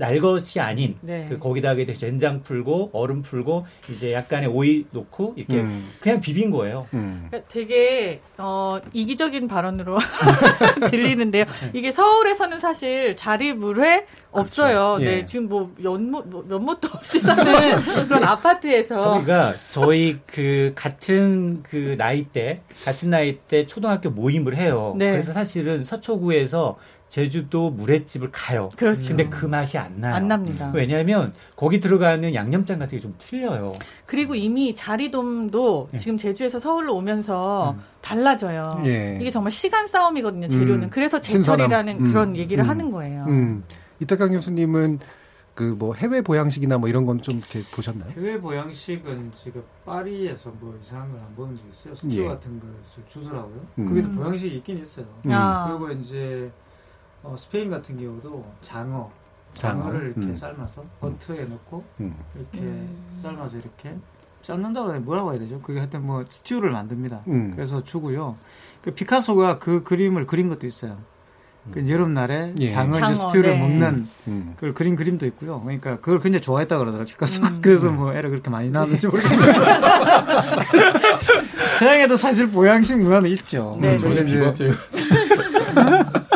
날 것이 아닌 네. 그 거기다가 이제 된장 풀고 얼음 풀고 이제 약간의 오이 놓고 이렇게 음. 그냥 비빈 거예요. 음. 그러니까 되게 어, 이기적인 발언으로 들리는데요. 이게 서울에서는 사실 자리물회 없어요. 예. 네, 지금 뭐 연못 뭐 면못도 없이 사는 그런 아파트에서 저희가 저희 그 같은 그 나이 때 같은 나이 때 초등학교 모임을 해요. 네. 그래서 사실은 서초구에서 제주도 물회집을 가요. 그렇죠. 근데 그 맛이 안 나요. 안 납니다. 왜냐하면 거기 들어가는 양념장 같은 게 좀 틀려요. 그리고 이미 자리돔도 예. 지금 제주에서 서울로 오면서 달라져요. 예. 이게 정말 시간 싸움이거든요. 재료는. 음. 그래서. 제철이라는 음. 그런 얘기를 음. 하는 거예요. 음. 이태강 교수님은 그뭐 해외 보양식이나 뭐 이런 건 좀 이렇게 보셨나요? 해외 보양식은 지금 파리에서 뭐 이상한 걸 안 보는 적 있어요. 수초 예. 같은 것을 주더라고요. 음. 그게 또 보양식이 있긴 있어요. 음. 아. 그리고 이제 어, 스페인 같은 경우도 장어, 장어? 장어를 이렇게 음. 삶아서 버터에 넣고 음. 이렇게 음. 삶아서 이렇게 삶는다고 해야 뭐라고 해야 되죠? 그게 하여튼 뭐 스튜를 만듭니다. 음. 그래서 주고요. 그 피카소가 그 그림을 그린 것도 있어요. 그 여름날에 예. 장어, 장어, 스튜를 네. 먹는 음. 그걸 그린 그림도 있고요. 그러니까 그걸 굉장히 좋아했다 그러더라고요. 피카소. 음. 그래서 뭐 애를 그렇게 많이 낳았는지 모르겠지만. 서양에도 사실 보양식 문화는 있죠. 네. 저희 이제, 비과제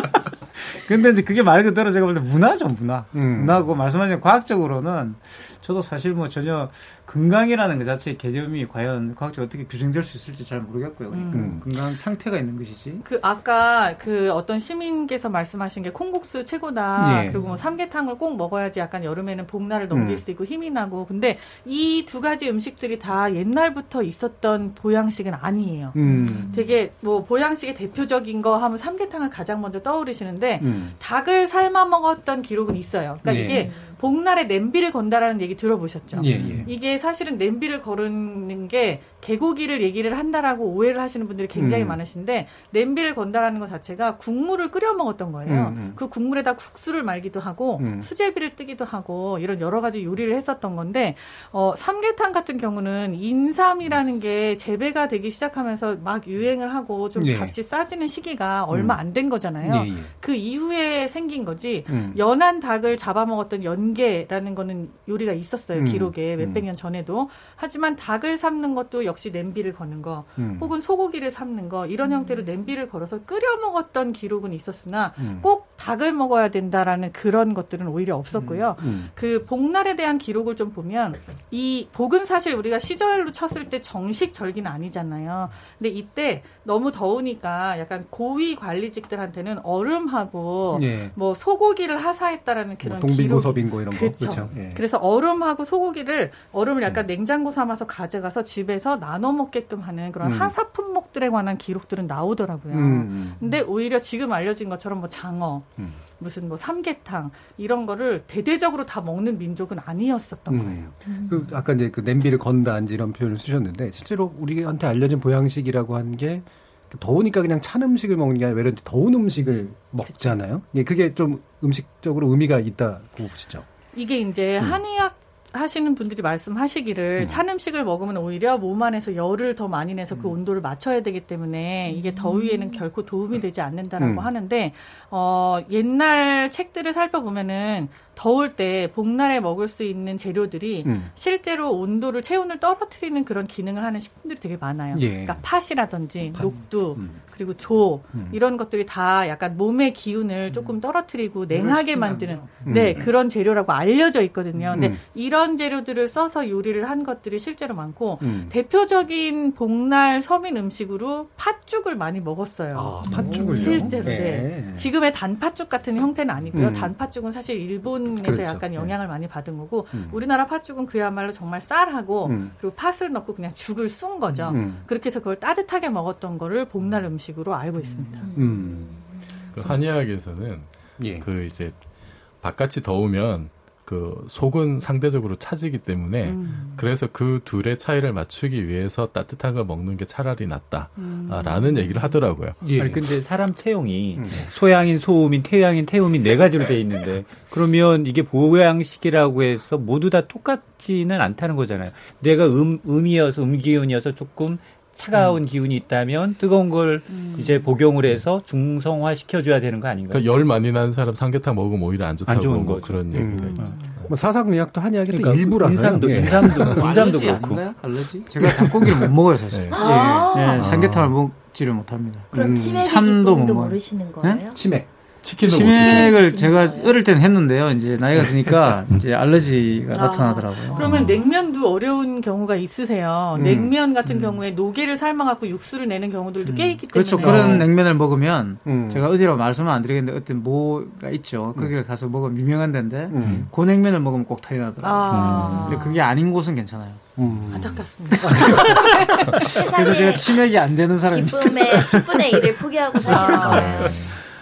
근데 이제 그게 말 그대로 제가 볼 때 문화죠, 문화. 음. 문화고 말씀하신 과학적으로는 저도 사실 뭐 전혀 건강이라는 그 자체의 개념이 과연 과학적으로 어떻게 규정될 수 있을지 잘 모르겠고요. 그러니까 음. 건강 상태가 있는 것이지. 그 아까 그 어떤 시민께서 말씀하신 게 콩국수 최고다. 예. 그리고 뭐 삼계탕을 꼭 먹어야지 약간 여름에는 봄날을 넘길 음. 수 있고 힘이 나고. 근데 이 두 가지 음식들이 다 옛날부터 있었던 보양식은 아니에요. 음. 되게 뭐 보양식의 대표적인 거 하면 삼계탕을 가장 먼저 떠오르시는데 음. 닭을 삶아 먹었던 기록은 있어요. 그러니까 예. 이게 복날에 냄비를 건다라는 얘기 들어보셨죠? 예, 예. 이게 사실은 냄비를 거르는 게 개고기를 얘기를 한다라고 오해를 하시는 분들이 굉장히 음. 많으신데 냄비를 건다라는 것 자체가 국물을 끓여 먹었던 거예요. 음, 음. 그 국물에다 국수를 말기도 하고 음. 수제비를 뜨기도 하고 이런 여러 가지 요리를 했었던 건데 어, 삼계탕 같은 경우는 인삼이라는 게 재배가 되기 시작하면서 막 유행을 하고 좀 예. 값이 싸지는 시기가 얼마 안 된 거잖아요. 예, 예. 그 이후에 생긴 거지 음. 연한 닭을 잡아먹었던 연계라는 거는 요리가 있었어요 음. 기록에 음. 몇백 년 전 에도 하지만 닭을 삶는 것도 역시 냄비를 거는 거 음. 혹은 소고기를 삶는 거 이런 형태로 냄비를 걸어서 끓여 먹었던 기록은 있었으나 음. 꼭 닭을 먹어야 된다라는 그런 것들은 오히려 없었고요. 음. 그 복날에 대한 기록을 좀 보면 이 복은 사실 우리가 시절로 쳤을 때 정식 절기는 아니잖아요. 근데 이때 너무 더우니까 약간 고위 관리직들한테는 얼음하고 예. 뭐 소고기를 하사했다라는 그런 뭐 동빙고 기록이 서빙고 이런 거 그렇죠. 그렇죠. 예. 그래서 얼음하고 소고기를 얼음 을 약간 냉장고 삼아서 가져가서 집에서 나눠 먹게끔 하는 그런 음. 하사 품목들에 관한 기록들은 나오더라고요. 음. 근데 오히려 지금 알려진 것처럼 뭐 장어, 음. 무슨 뭐 삼계탕 이런 거를 대대적으로 다 먹는 민족은 아니었었던 거예요. 음. 그 아까 이제 그 냄비를 건다 이런 표현을 쓰셨는데 실제로 우리한테 알려진 보양식이라고 하는 게 더우니까 그냥 찬 음식을 먹는 게 아니라 외려 더운 음식을 먹잖아요. 예, 그게 좀 음식적으로 의미가 있다고 보시죠. 이게 이제 음. 한의학 하시는 분들이 말씀하시기를 찬 음식을 먹으면 오히려 몸 안에서 열을 더 많이 내서 음. 그 온도를 맞춰야 되기 때문에 이게 더위에는 결코 도움이 되지 않는다라고 음. 하는데 어 옛날 책들을 살펴보면은 더울 때 복날에 먹을 수 있는 재료들이 음. 실제로 온도를 체온을 떨어뜨리는 그런 기능을 하는 식품들이 되게 많아요. 예. 그러니까 팥이라든지 녹두 음. 그리고 조 음. 이런 것들이 다 약간 몸의 기운을 조금 떨어뜨리고 냉하게 만드는 음. 네 그런 재료라고 알려져 있거든요. 근데 음. 이런 재료들을 써서 요리를 한 것들이 실제로 많고 음. 대표적인 복날 서민 음식으로 팥죽을 많이 먹었어요. 아, 팥죽을요? 실제로 예. 네. 지금의 단팥죽 같은 형태는 아니고요. 음. 단팥죽은 사실 일본 에서 그렇죠. 약간 예. 영향을 많이 받은 거고 음. 우리나라 팥죽은 그야말로 정말 쌀하고 음. 그리고 팥을 넣고 그냥 죽을 쓴 거죠. 음. 그렇게 해서 그걸 따뜻하게 먹었던 거를 복날 음식으로 알고 있습니다. 음. 그 한의학에서는 예. 그 이제 바깥이 더우면 그 속은 상대적으로 차지기 때문에 음. 그래서 그 둘의 차이를 맞추기 위해서 따뜻한 걸 먹는 게 차라리 음. 낫다라는 얘기를 하더라고요. 예. 아니 근데 사람 체형이 음. 소양인 소음인 태양인 태음인 네 가지로 돼 있는데 그러면 이게 보양식이라고 해서 모두 다 똑같지는 않다는 거잖아요. 내가 음 음이어서 음기운이어서 조금 차가운 기운이 있다면 뜨거운 걸 이제 복용을 해서 중성화 시켜줘야 되는 거 아닌가요? 그러니까 열 많이 나는 사람 삼계탕 먹으면 오히려 안 좋다고 안 좋은 뭐. 그런 얘기가 음. 있죠. 뭐 사상의학도 한의학의 또 그러니까 일부라서요. 인삼도 예. 인삼도 인삼도 그렇고? 알러지? 제가 닭고기를 못 먹어요 사실. 네. 아. 예, 예, 삼계탕을 먹지를 못합니다. 그럼 음. 치맥 참도 기쁨도 못 먹어요. 모르시는 거예요? 치맥. 치킨도 못 치맥을 제가 어릴 때는 했는데요. 이제 나이가 드니까 이제 알러지가 나타나더라고요. 그러면 냉면도 어려운 경우가 있으세요. 음. 냉면 같은 경우에 노게를 삶아갖고 육수를 내는 경우들도 꽤 있기 때문에. 그렇죠. 그런 냉면을 먹으면 음. 제가 어디라고 말씀은 안 드리겠는데 어떤 뭐가 있죠. 거기를 가서 먹으면 유명한 데인데 음. 그 냉면을 먹으면 꼭 탈이 나더라고요. 아. 근데 그게 아닌 곳은 괜찮아요. 음. 안타깝습니다. 그래서 제가 세상에 치맥이 안 되는 사람이 기쁨의 10분의 1을 포기하고 사시는 아. 거예요.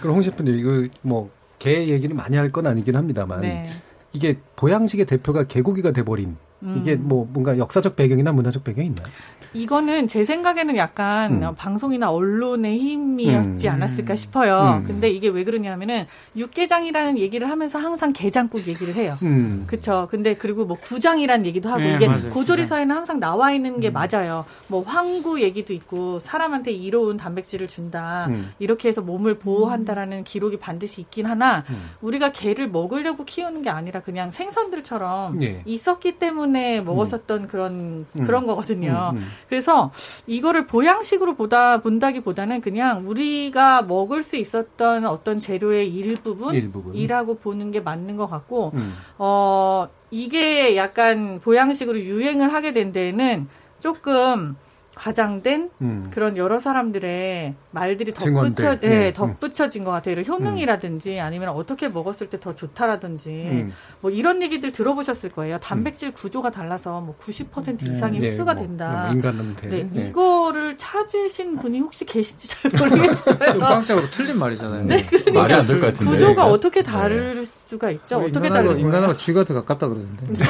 그럼 홍 셰프님 이거 뭐 개 얘기를 많이 할 건 아니긴 합니다만 네. 이게 보양식의 대표가 개고기가 돼버린 음. 이게 뭐 뭔가 역사적 배경이나 문화적 배경이 있나요? 이거는 제 생각에는 약간 음. 방송이나 언론의 힘이었지 음. 않았을까 싶어요. 음. 근데 이게 왜 그러냐면은 육개장이라는 얘기를 하면서 항상 게장국 얘기를 해요. 음. 그쵸. 근데 그리고 뭐 구장이란 얘기도 하고 네, 이게 맞아요. 고조리서에는 항상 나와 있는 음. 게 맞아요. 뭐 황구 얘기도 있고 사람한테 이로운 단백질을 준다. 음. 이렇게 해서 몸을 보호한다라는 기록이 반드시 있긴 하나 음. 우리가 개를 먹으려고 키우는 게 아니라 그냥 생선들처럼 예. 있었기 때문에 먹었었던 그런 음. 그런 거거든요. 음, 음. 그래서 이거를 보양식으로 보다 본다기보다는 그냥 우리가 먹을 수 있었던 어떤 재료의 일부분 일부분. 이라고 보는 게 맞는 것 같고 음. 어 이게 약간 보양식으로 유행을 하게 된 데에는 조금 과장된 음. 그런 여러 사람들의 말들이. 덧붙여, 예. 네, 음. 덧붙여진 것 같아요. 이런 효능이라든지 아니면 어떻게 먹었을 때 더 좋다라든지 음. 뭐 이런 얘기들 들어보셨을 거예요. 단백질 구조가 달라서 뭐 90% 이상이 예, 흡수가 뭐, 된다. 뭐 인간한테. 네, 예. 이거를 찾으신 분이 혹시 계신지 잘 모르겠어요. 과학적으로 틀린 말이잖아요. 네, 그러니까 말이 안 될 것 같은데. 구조가 그러니까. 어떻게 다를 수가 있죠? 거의 어떻게 다른 거예요? 인간하고 쥐가 더 가깝다 그러는데.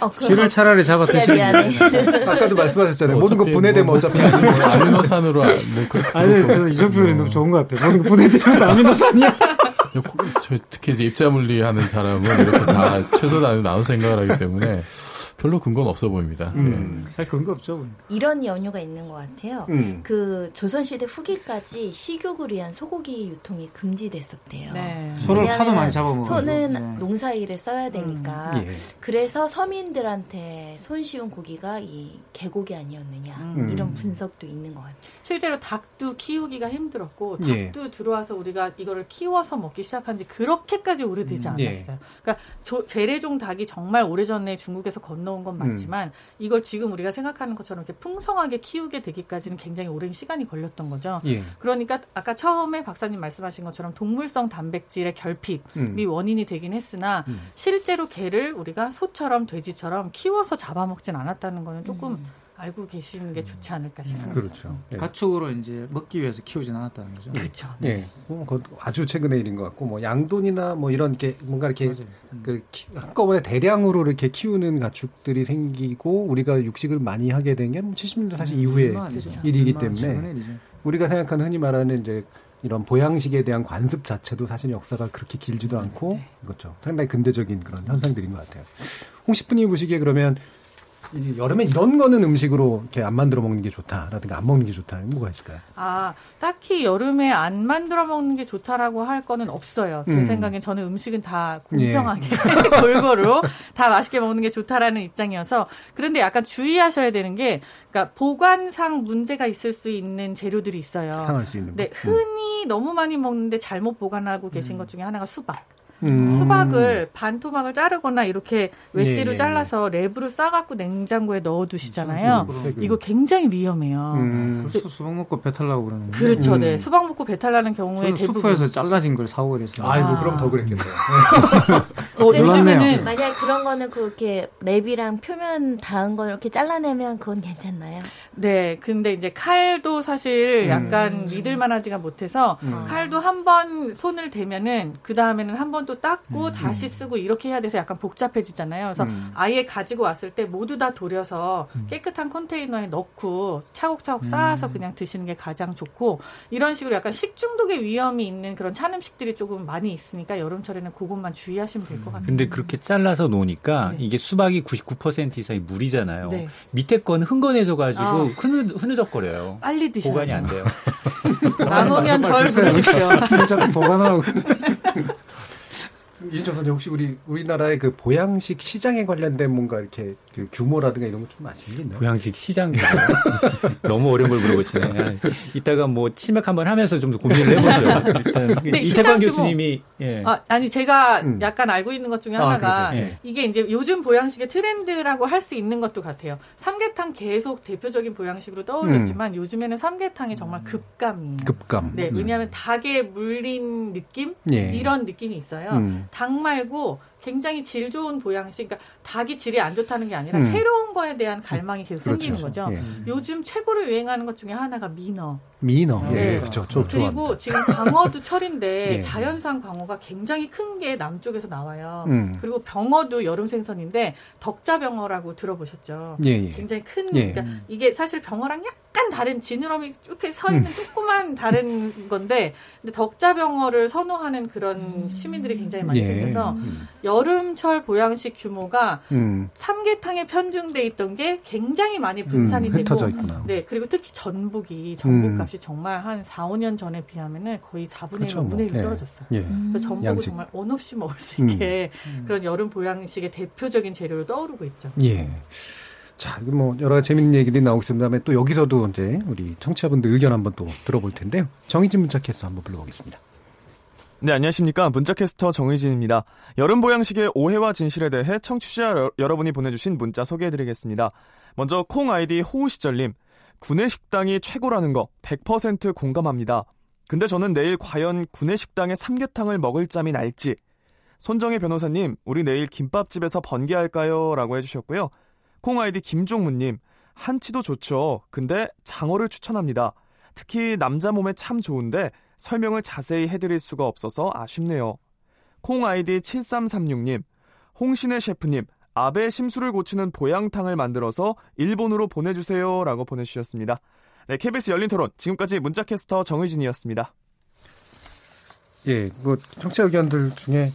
어, 쥐를 차라리 잡아 쥐야, 드시는 미안해. 아까도 말씀하셨잖아요. 모든 거 분해되면 뭐- 어차피 아미노산으로 뭐 그, 아니, 저 이런 표현이 너무 좋은 것 같아요. 모든 거 보내드리면 아미노산이야. 저 특히 이제 입자 물리 하는 사람은 이렇게 다 최소 단위 나눠 생각을 하기 때문에 별로 근거는 없어 보입니다. 음. 잘 근거 없죠. 이런 연유가 있는 것 같아요. 음. 그 조선시대 후기까지 식욕을 위한 소고기 유통이 금지됐었대요. 네. 소를 하도 많이 잡아먹어서. 소는 네. 농사일에 써야 되니까. 예. 그래서 서민들한테 손쉬운 고기가 이 개고기 아니었느냐 음. 이런 분석도 있는 것 같아요. 실제로 닭도 키우기가 힘들었고 예. 닭도 들어와서 우리가 이거를 키워서 먹기 시작한 지 그렇게까지 오래되지 음, 않았어요. 그러니까 조- 재래종 닭이 정말 오래전에 중국에서 건너 온건 맞지만 이걸 지금 우리가 생각하는 것처럼 이렇게 풍성하게 키우게 되기까지는 굉장히 오랜 시간이 걸렸던 거죠. 예. 그러니까 아까 처음에 박사님 말씀하신 것처럼 동물성 단백질의 결핍이 음. 원인이 되긴 했으나 음. 실제로 개를 우리가 소처럼 돼지처럼 키워서 잡아먹진 않았다는 거는 조금 알고 계시는 게 좋지 않을까 싶습니다. 그렇죠. 예. 가축으로 이제 먹기 위해서 키우진 않았다는 거죠. 그렇죠. 예, 뭐 그건 아주 최근의 일인 것 같고 뭐 양돈이나 뭐 이런 게 뭔가 이렇게 음. 그 키- 한꺼번에 대량으로 이렇게 키우는 가축들이 생기고 우리가 육식을 많이 하게 된 게 70년대 사실 이후의 안 되죠. 일이기 때문에. 우리가 생각하는 흔히 말하는 이제 이런 보양식에 대한 관습 자체도 사실 역사가 그렇게 길지도 않고 그렇죠. 상당히 근대적인 그런 현상들인 것 같아요. 홍시프님 보시기에 그러면 이 여름에 이런 거는 음식으로 이렇게 안 만들어 먹는 게 좋다라든가 안 먹는 게 좋다 뭐가 있을까요? 아, 딱히 여름에 안 만들어 먹는 게 좋다라고 할 거는 없어요. 제 음. 생각엔 저는 음식은 다 공평하게 골고루 다 맛있게 먹는 게 좋다라는 입장이어서 그런데 약간 주의하셔야 되는 게 그러니까 보관상 문제가 있을 수 있는 재료들이 있어요. 상할 수 있는 거. 네, 흔히 너무 많이 먹는데 잘못 보관하고 계신 것 중에 하나가 수박. 음. 수박을 반 토막을 자르거나 이렇게 웨지로 예, 예, 잘라서 랩으로 싸갖고 냉장고에 넣어두시잖아요. 음, 이거 굉장히 위험해요. 음. 벌써 수박 먹고 배탈 나고 그러는데. 그렇죠, 음. 네. 수박 먹고 배탈 나는 경우에 저는 대부분 슈퍼에서 잘라진 걸 사고 그랬어요. 아이고 그럼 더 그랬겠네요. 어, 놀랐네요. 요즘에는 만약 그런 거는 그렇게 랩이랑 표면 닿은 거 이렇게 잘라내면 그건 괜찮나요? 네, 근데 이제 칼도 사실 음. 약간 믿을 만하지가 못해서 음. 칼도 한 번 손을 대면은 그 다음에는 한번 또 닦고 다시 쓰고 이렇게 해야 돼서 약간 복잡해지잖아요. 그래서 음. 아예 가지고 왔을 때 모두 다 돌려서 깨끗한 컨테이너에 넣고 차곡차곡 쌓아서 그냥 드시는 게 가장 좋고 이런 식으로 약간 식중독의 위험이 있는 그런 찬 음식들이 조금 많이 있으니까 여름철에는 그것만 주의하시면 될 것 같아요. 근데 그렇게 잘라서 놓으니까 이게 수박이 99% 이상이 물이잖아요. 네. 밑에 건 흥건해져 가지고 아. 흐느, 흐느적거려요. 빨리 드셔야 보관이 안 돼요. 남으면 절 부르십시오. 보관하고. 선생 혹시 우리 우리나라의 그 보양식 시장에 관련된 뭔가 이렇게 그 규모라든가 이런 거 좀 아시는 게 있나요? 보양식 시장 너무 어려운 걸 물어보시네. 이따가 뭐 치맥 한번 하면서 좀더 고민을 해보죠. 일단 네, 규모. 교수님이 예. 아, 아니 제가 음. 약간 알고 있는 것 중에 아, 하나가 그러세요? 네. 이게 이제 요즘 보양식의 트렌드라고 할 수 있는 것도 같아요. 삼계탕 계속 대표적인 보양식으로 떠올렸지만 요즘에는 삼계탕이 정말 급감이. 급감. 네, 음. 왜냐하면 닭에 물린 느낌 예. 이런 느낌이 있어요. 음. 닭 말고 굉장히 질 좋은 보양식, 그러니까 닭이 질이 안 좋다는 게 아니라 음. 새로운 거에 대한 갈망이 계속 그렇죠. 생기는 거죠. 예. 요즘 최고로 유행하는 것 중에 하나가 민어. 미너. 예, 네. 그렇죠. 저 그리고 좋아합니다. 지금 광어도 철인데 예. 자연산 광어가 굉장히 큰 게 남쪽에서 나와요. 음. 그리고 병어도 여름 생선인데 덕자병어라고 들어보셨죠? 예, 예. 굉장히 큰 예. 그러니까 이게 사실 병어랑 약간 다른 지느러미 이렇게 서 있는 음. 조그만 다른 건데 근데 덕자병어를 선호하는 그런 시민들이 굉장히 많이 예. 생겨서 음. 여름철 보양식 규모가 음. 삼계탕에 편중돼 있던 게 굉장히 많이 분산이 음, 되고 흩어져 있구나. 네 그리고 특히 전복이 전복 음. 값이 정말 한 4, 5년 전에 비하면은 거의 4분의 1, 그렇죠, 5분의 1 뭐. 예. 떨어졌어요. 예. 그래서 전복을 양식. 정말 원 없이 먹을 수 음. 있게 그런 여름 보양식의 대표적인 재료로 떠오르고 있죠. 예. 자, 뭐 여러 가지 재밌는 얘기들이 나오고 있습니다. 다음에 또 여기서도 이제 우리 청취자분들 의견 한번 또 들어볼 텐데요. 정희진 문자 캐스터 한번 불러보겠습니다. 네, 안녕하십니까. 문자캐스터 정의진입니다. 여름 보양식의 오해와 진실에 대해 청취자 여- 여러분이 보내주신 문자 소개해드리겠습니다. 먼저 콩 아이디 호우시절님. 구내 식당이 최고라는 거 100% 공감합니다. 근데 저는 내일 과연 구내 식당의 삼계탕을 먹을 짬이 날지. 손정혜 변호사님, 우리 내일 김밥집에서 번개할까요? 라고 해주셨고요. 콩 아이디 김종무님. 한치도 좋죠. 근데 장어를 추천합니다. 특히 남자 몸에 참 좋은데 설명을 자세히 해드릴 수가 없어서 아쉽네요. 콩 아이디 7336님, 홍신의 셰프님, 아베 심술을 고치는 보양탕을 만들어서 일본으로 보내주세요. 라고 보내주셨습니다. 네, KBS 열린 토론, 지금까지 문자캐스터 정의진이었습니다. 예, 뭐 청취자 의견들 중에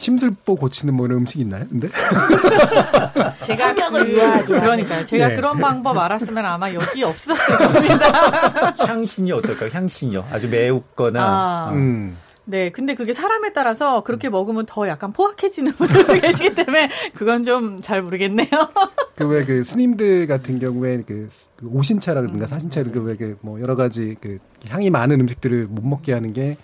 심술보 고치는 뭐 이런 음식 있나요? 근데 제가 성격을 그, 유하게 그러니까요. 제가 네. 그런 방법 알았으면 아마 여기 없었을 겁니다. 향신료 어떨까요? 향신료. 아주 매우거나. 아. 어. 음. 네, 근데 그게 사람에 따라서 그렇게 먹으면 더 약간 포악해지는 분들도 계시기 때문에 그건 좀 잘 모르겠네요. 그 왜그 스님들 같은 경우에 그, 그 오신차라든가 사신차라든가 왜그뭐 여러 가지 그 향이 많은 음식들을 못 먹게 하는 게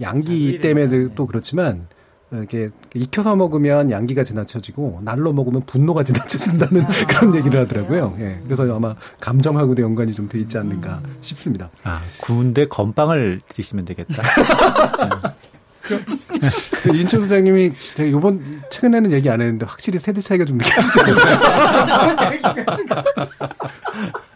양기 때문에 또 그렇지만 어, 이렇게 익혀서 먹으면 양기가 지나쳐지고 날로 먹으면 분노가 지나쳐진다는 그런 얘기를 하더라고요. 예. 그래서 아마 감정하고도 연관이 좀 돼 있지 않는가 싶습니다. 아, 구운데 건빵을 드시면 되겠다. 그 윤철 소장님이 제가 요번 최근에는 얘기 안 했는데 확실히 세대 차이가 좀 느껴지지 않았어요?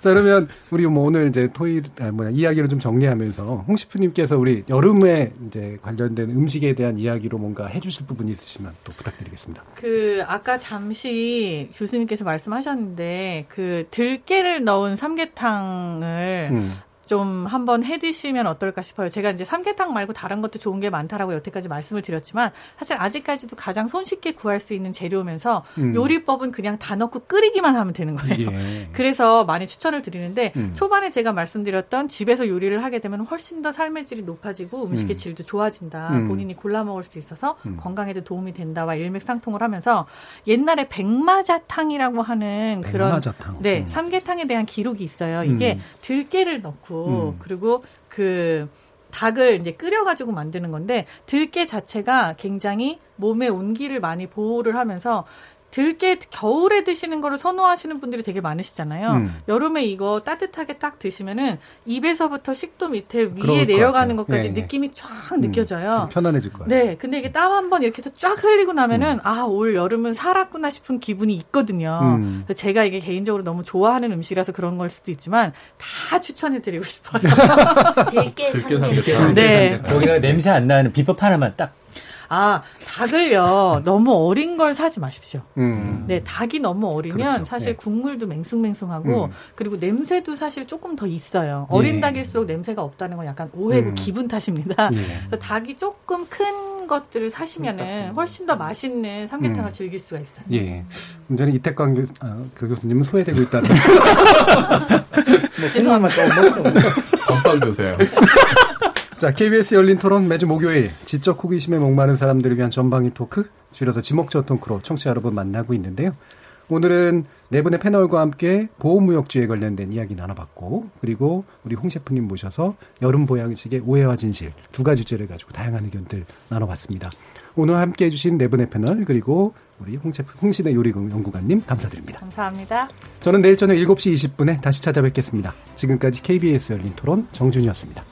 자 그러면 우리 뭐 오늘 이제 토일 아 뭐야 이야기를 좀 정리하면서 홍 셰프님께서 우리 여름에 이제 관련된 음식에 대한 이야기로 뭔가 해주실 부분이 있으시면 또 부탁드리겠습니다. 그 아까 잠시 교수님께서 말씀하셨는데 그 들깨를 넣은 삼계탕을 음. 좀 한번 해 드시면 어떨까 싶어요. 제가 이제 삼계탕 말고 다른 것도 좋은 게 많다라고 여태까지 말씀을 드렸지만 사실 아직까지도 가장 손쉽게 구할 수 있는 재료면서 음. 요리법은 그냥 다 넣고 끓이기만 하면 되는 거예요. 예. 그래서 많이 추천을 드리는데 음. 초반에 제가 말씀드렸던 집에서 요리를 하게 되면 훨씬 더 삶의 질이 높아지고 음식의 음. 질도 좋아진다. 음. 본인이 골라 먹을 수 있어서 음. 건강에도 도움이 된다와 일맥상통을 하면서 옛날에 백마자탕이라고 하는 그런 백마자탕. 네 음. 삼계탕에 대한 기록이 있어요. 이게 음. 들깨를 넣고 음. 그리고 그 닭을 이제 끓여가지고 만드는 건데 들깨 자체가 굉장히 몸의 온기를 많이 보호를 하면서 들깨 겨울에 드시는 거를 선호하시는 분들이 되게 많으시잖아요. 음. 여름에 이거 따뜻하게 딱 드시면은 입에서부터 식도 밑에 위에 것 내려가는 같아요. 것까지 네, 네. 느낌이 쫙 음, 느껴져요. 좀 편안해질 거예요. 네, 근데 이게 땀 한번 이렇게 해서 쫙 흘리고 나면은 음. 아 올 여름은 살았구나 싶은 기분이 있거든요. 음. 그래서 제가 이게 개인적으로 너무 좋아하는 음식이라서 그런 걸 수도 있지만 다 추천해 드리고 싶어요. 들깨 들깨 삼계. 삼계탕. 네. 거기다가 냄새 안 나는 비법 하나만 딱. 아 닭을요 너무 어린 걸 사지 마십시오. 음. 네, 닭이 너무 어리면 그렇죠. 사실 네. 국물도 맹숭맹숭하고 음. 그리고 냄새도 사실 조금 더 있어요. 어린 예. 닭일수록 냄새가 없다는 건 약간 오해고 음. 기분 탓입니다. 예. 닭이 조금 큰 것들을 사시면은 훨씬 더 맛있는 삼계탕을 음. 즐길 수가 있어요. 예. 문제는 이태광 교, 아, 그 교수님은 소외되고 있다는. 뭐 콩나물 또 먹죠. 건빵 드세요. 자, KBS 열린 토론 매주 목요일 지적 호기심에 목마른 사람들을 위한 전방위 토크, 줄여서 지목전 토크로 청취자 여러분 만나고 있는데요. 오늘은 네 분의 패널과 함께 보호무역주에 관련된 이야기 나눠봤고, 그리고 우리 홍 셰프님 모셔서 여름 보양식의 오해와 진실 두 가지 주제를 가지고 다양한 의견들 나눠봤습니다. 오늘 함께 해주신 네 분의 패널, 그리고 우리 홍 셰프, 홍신의 요리 연구관님 감사드립니다. 감사합니다. 저는 내일 저녁 7시 20분에 다시 찾아뵙겠습니다. 지금까지 KBS 열린 토론 정준이었습니다.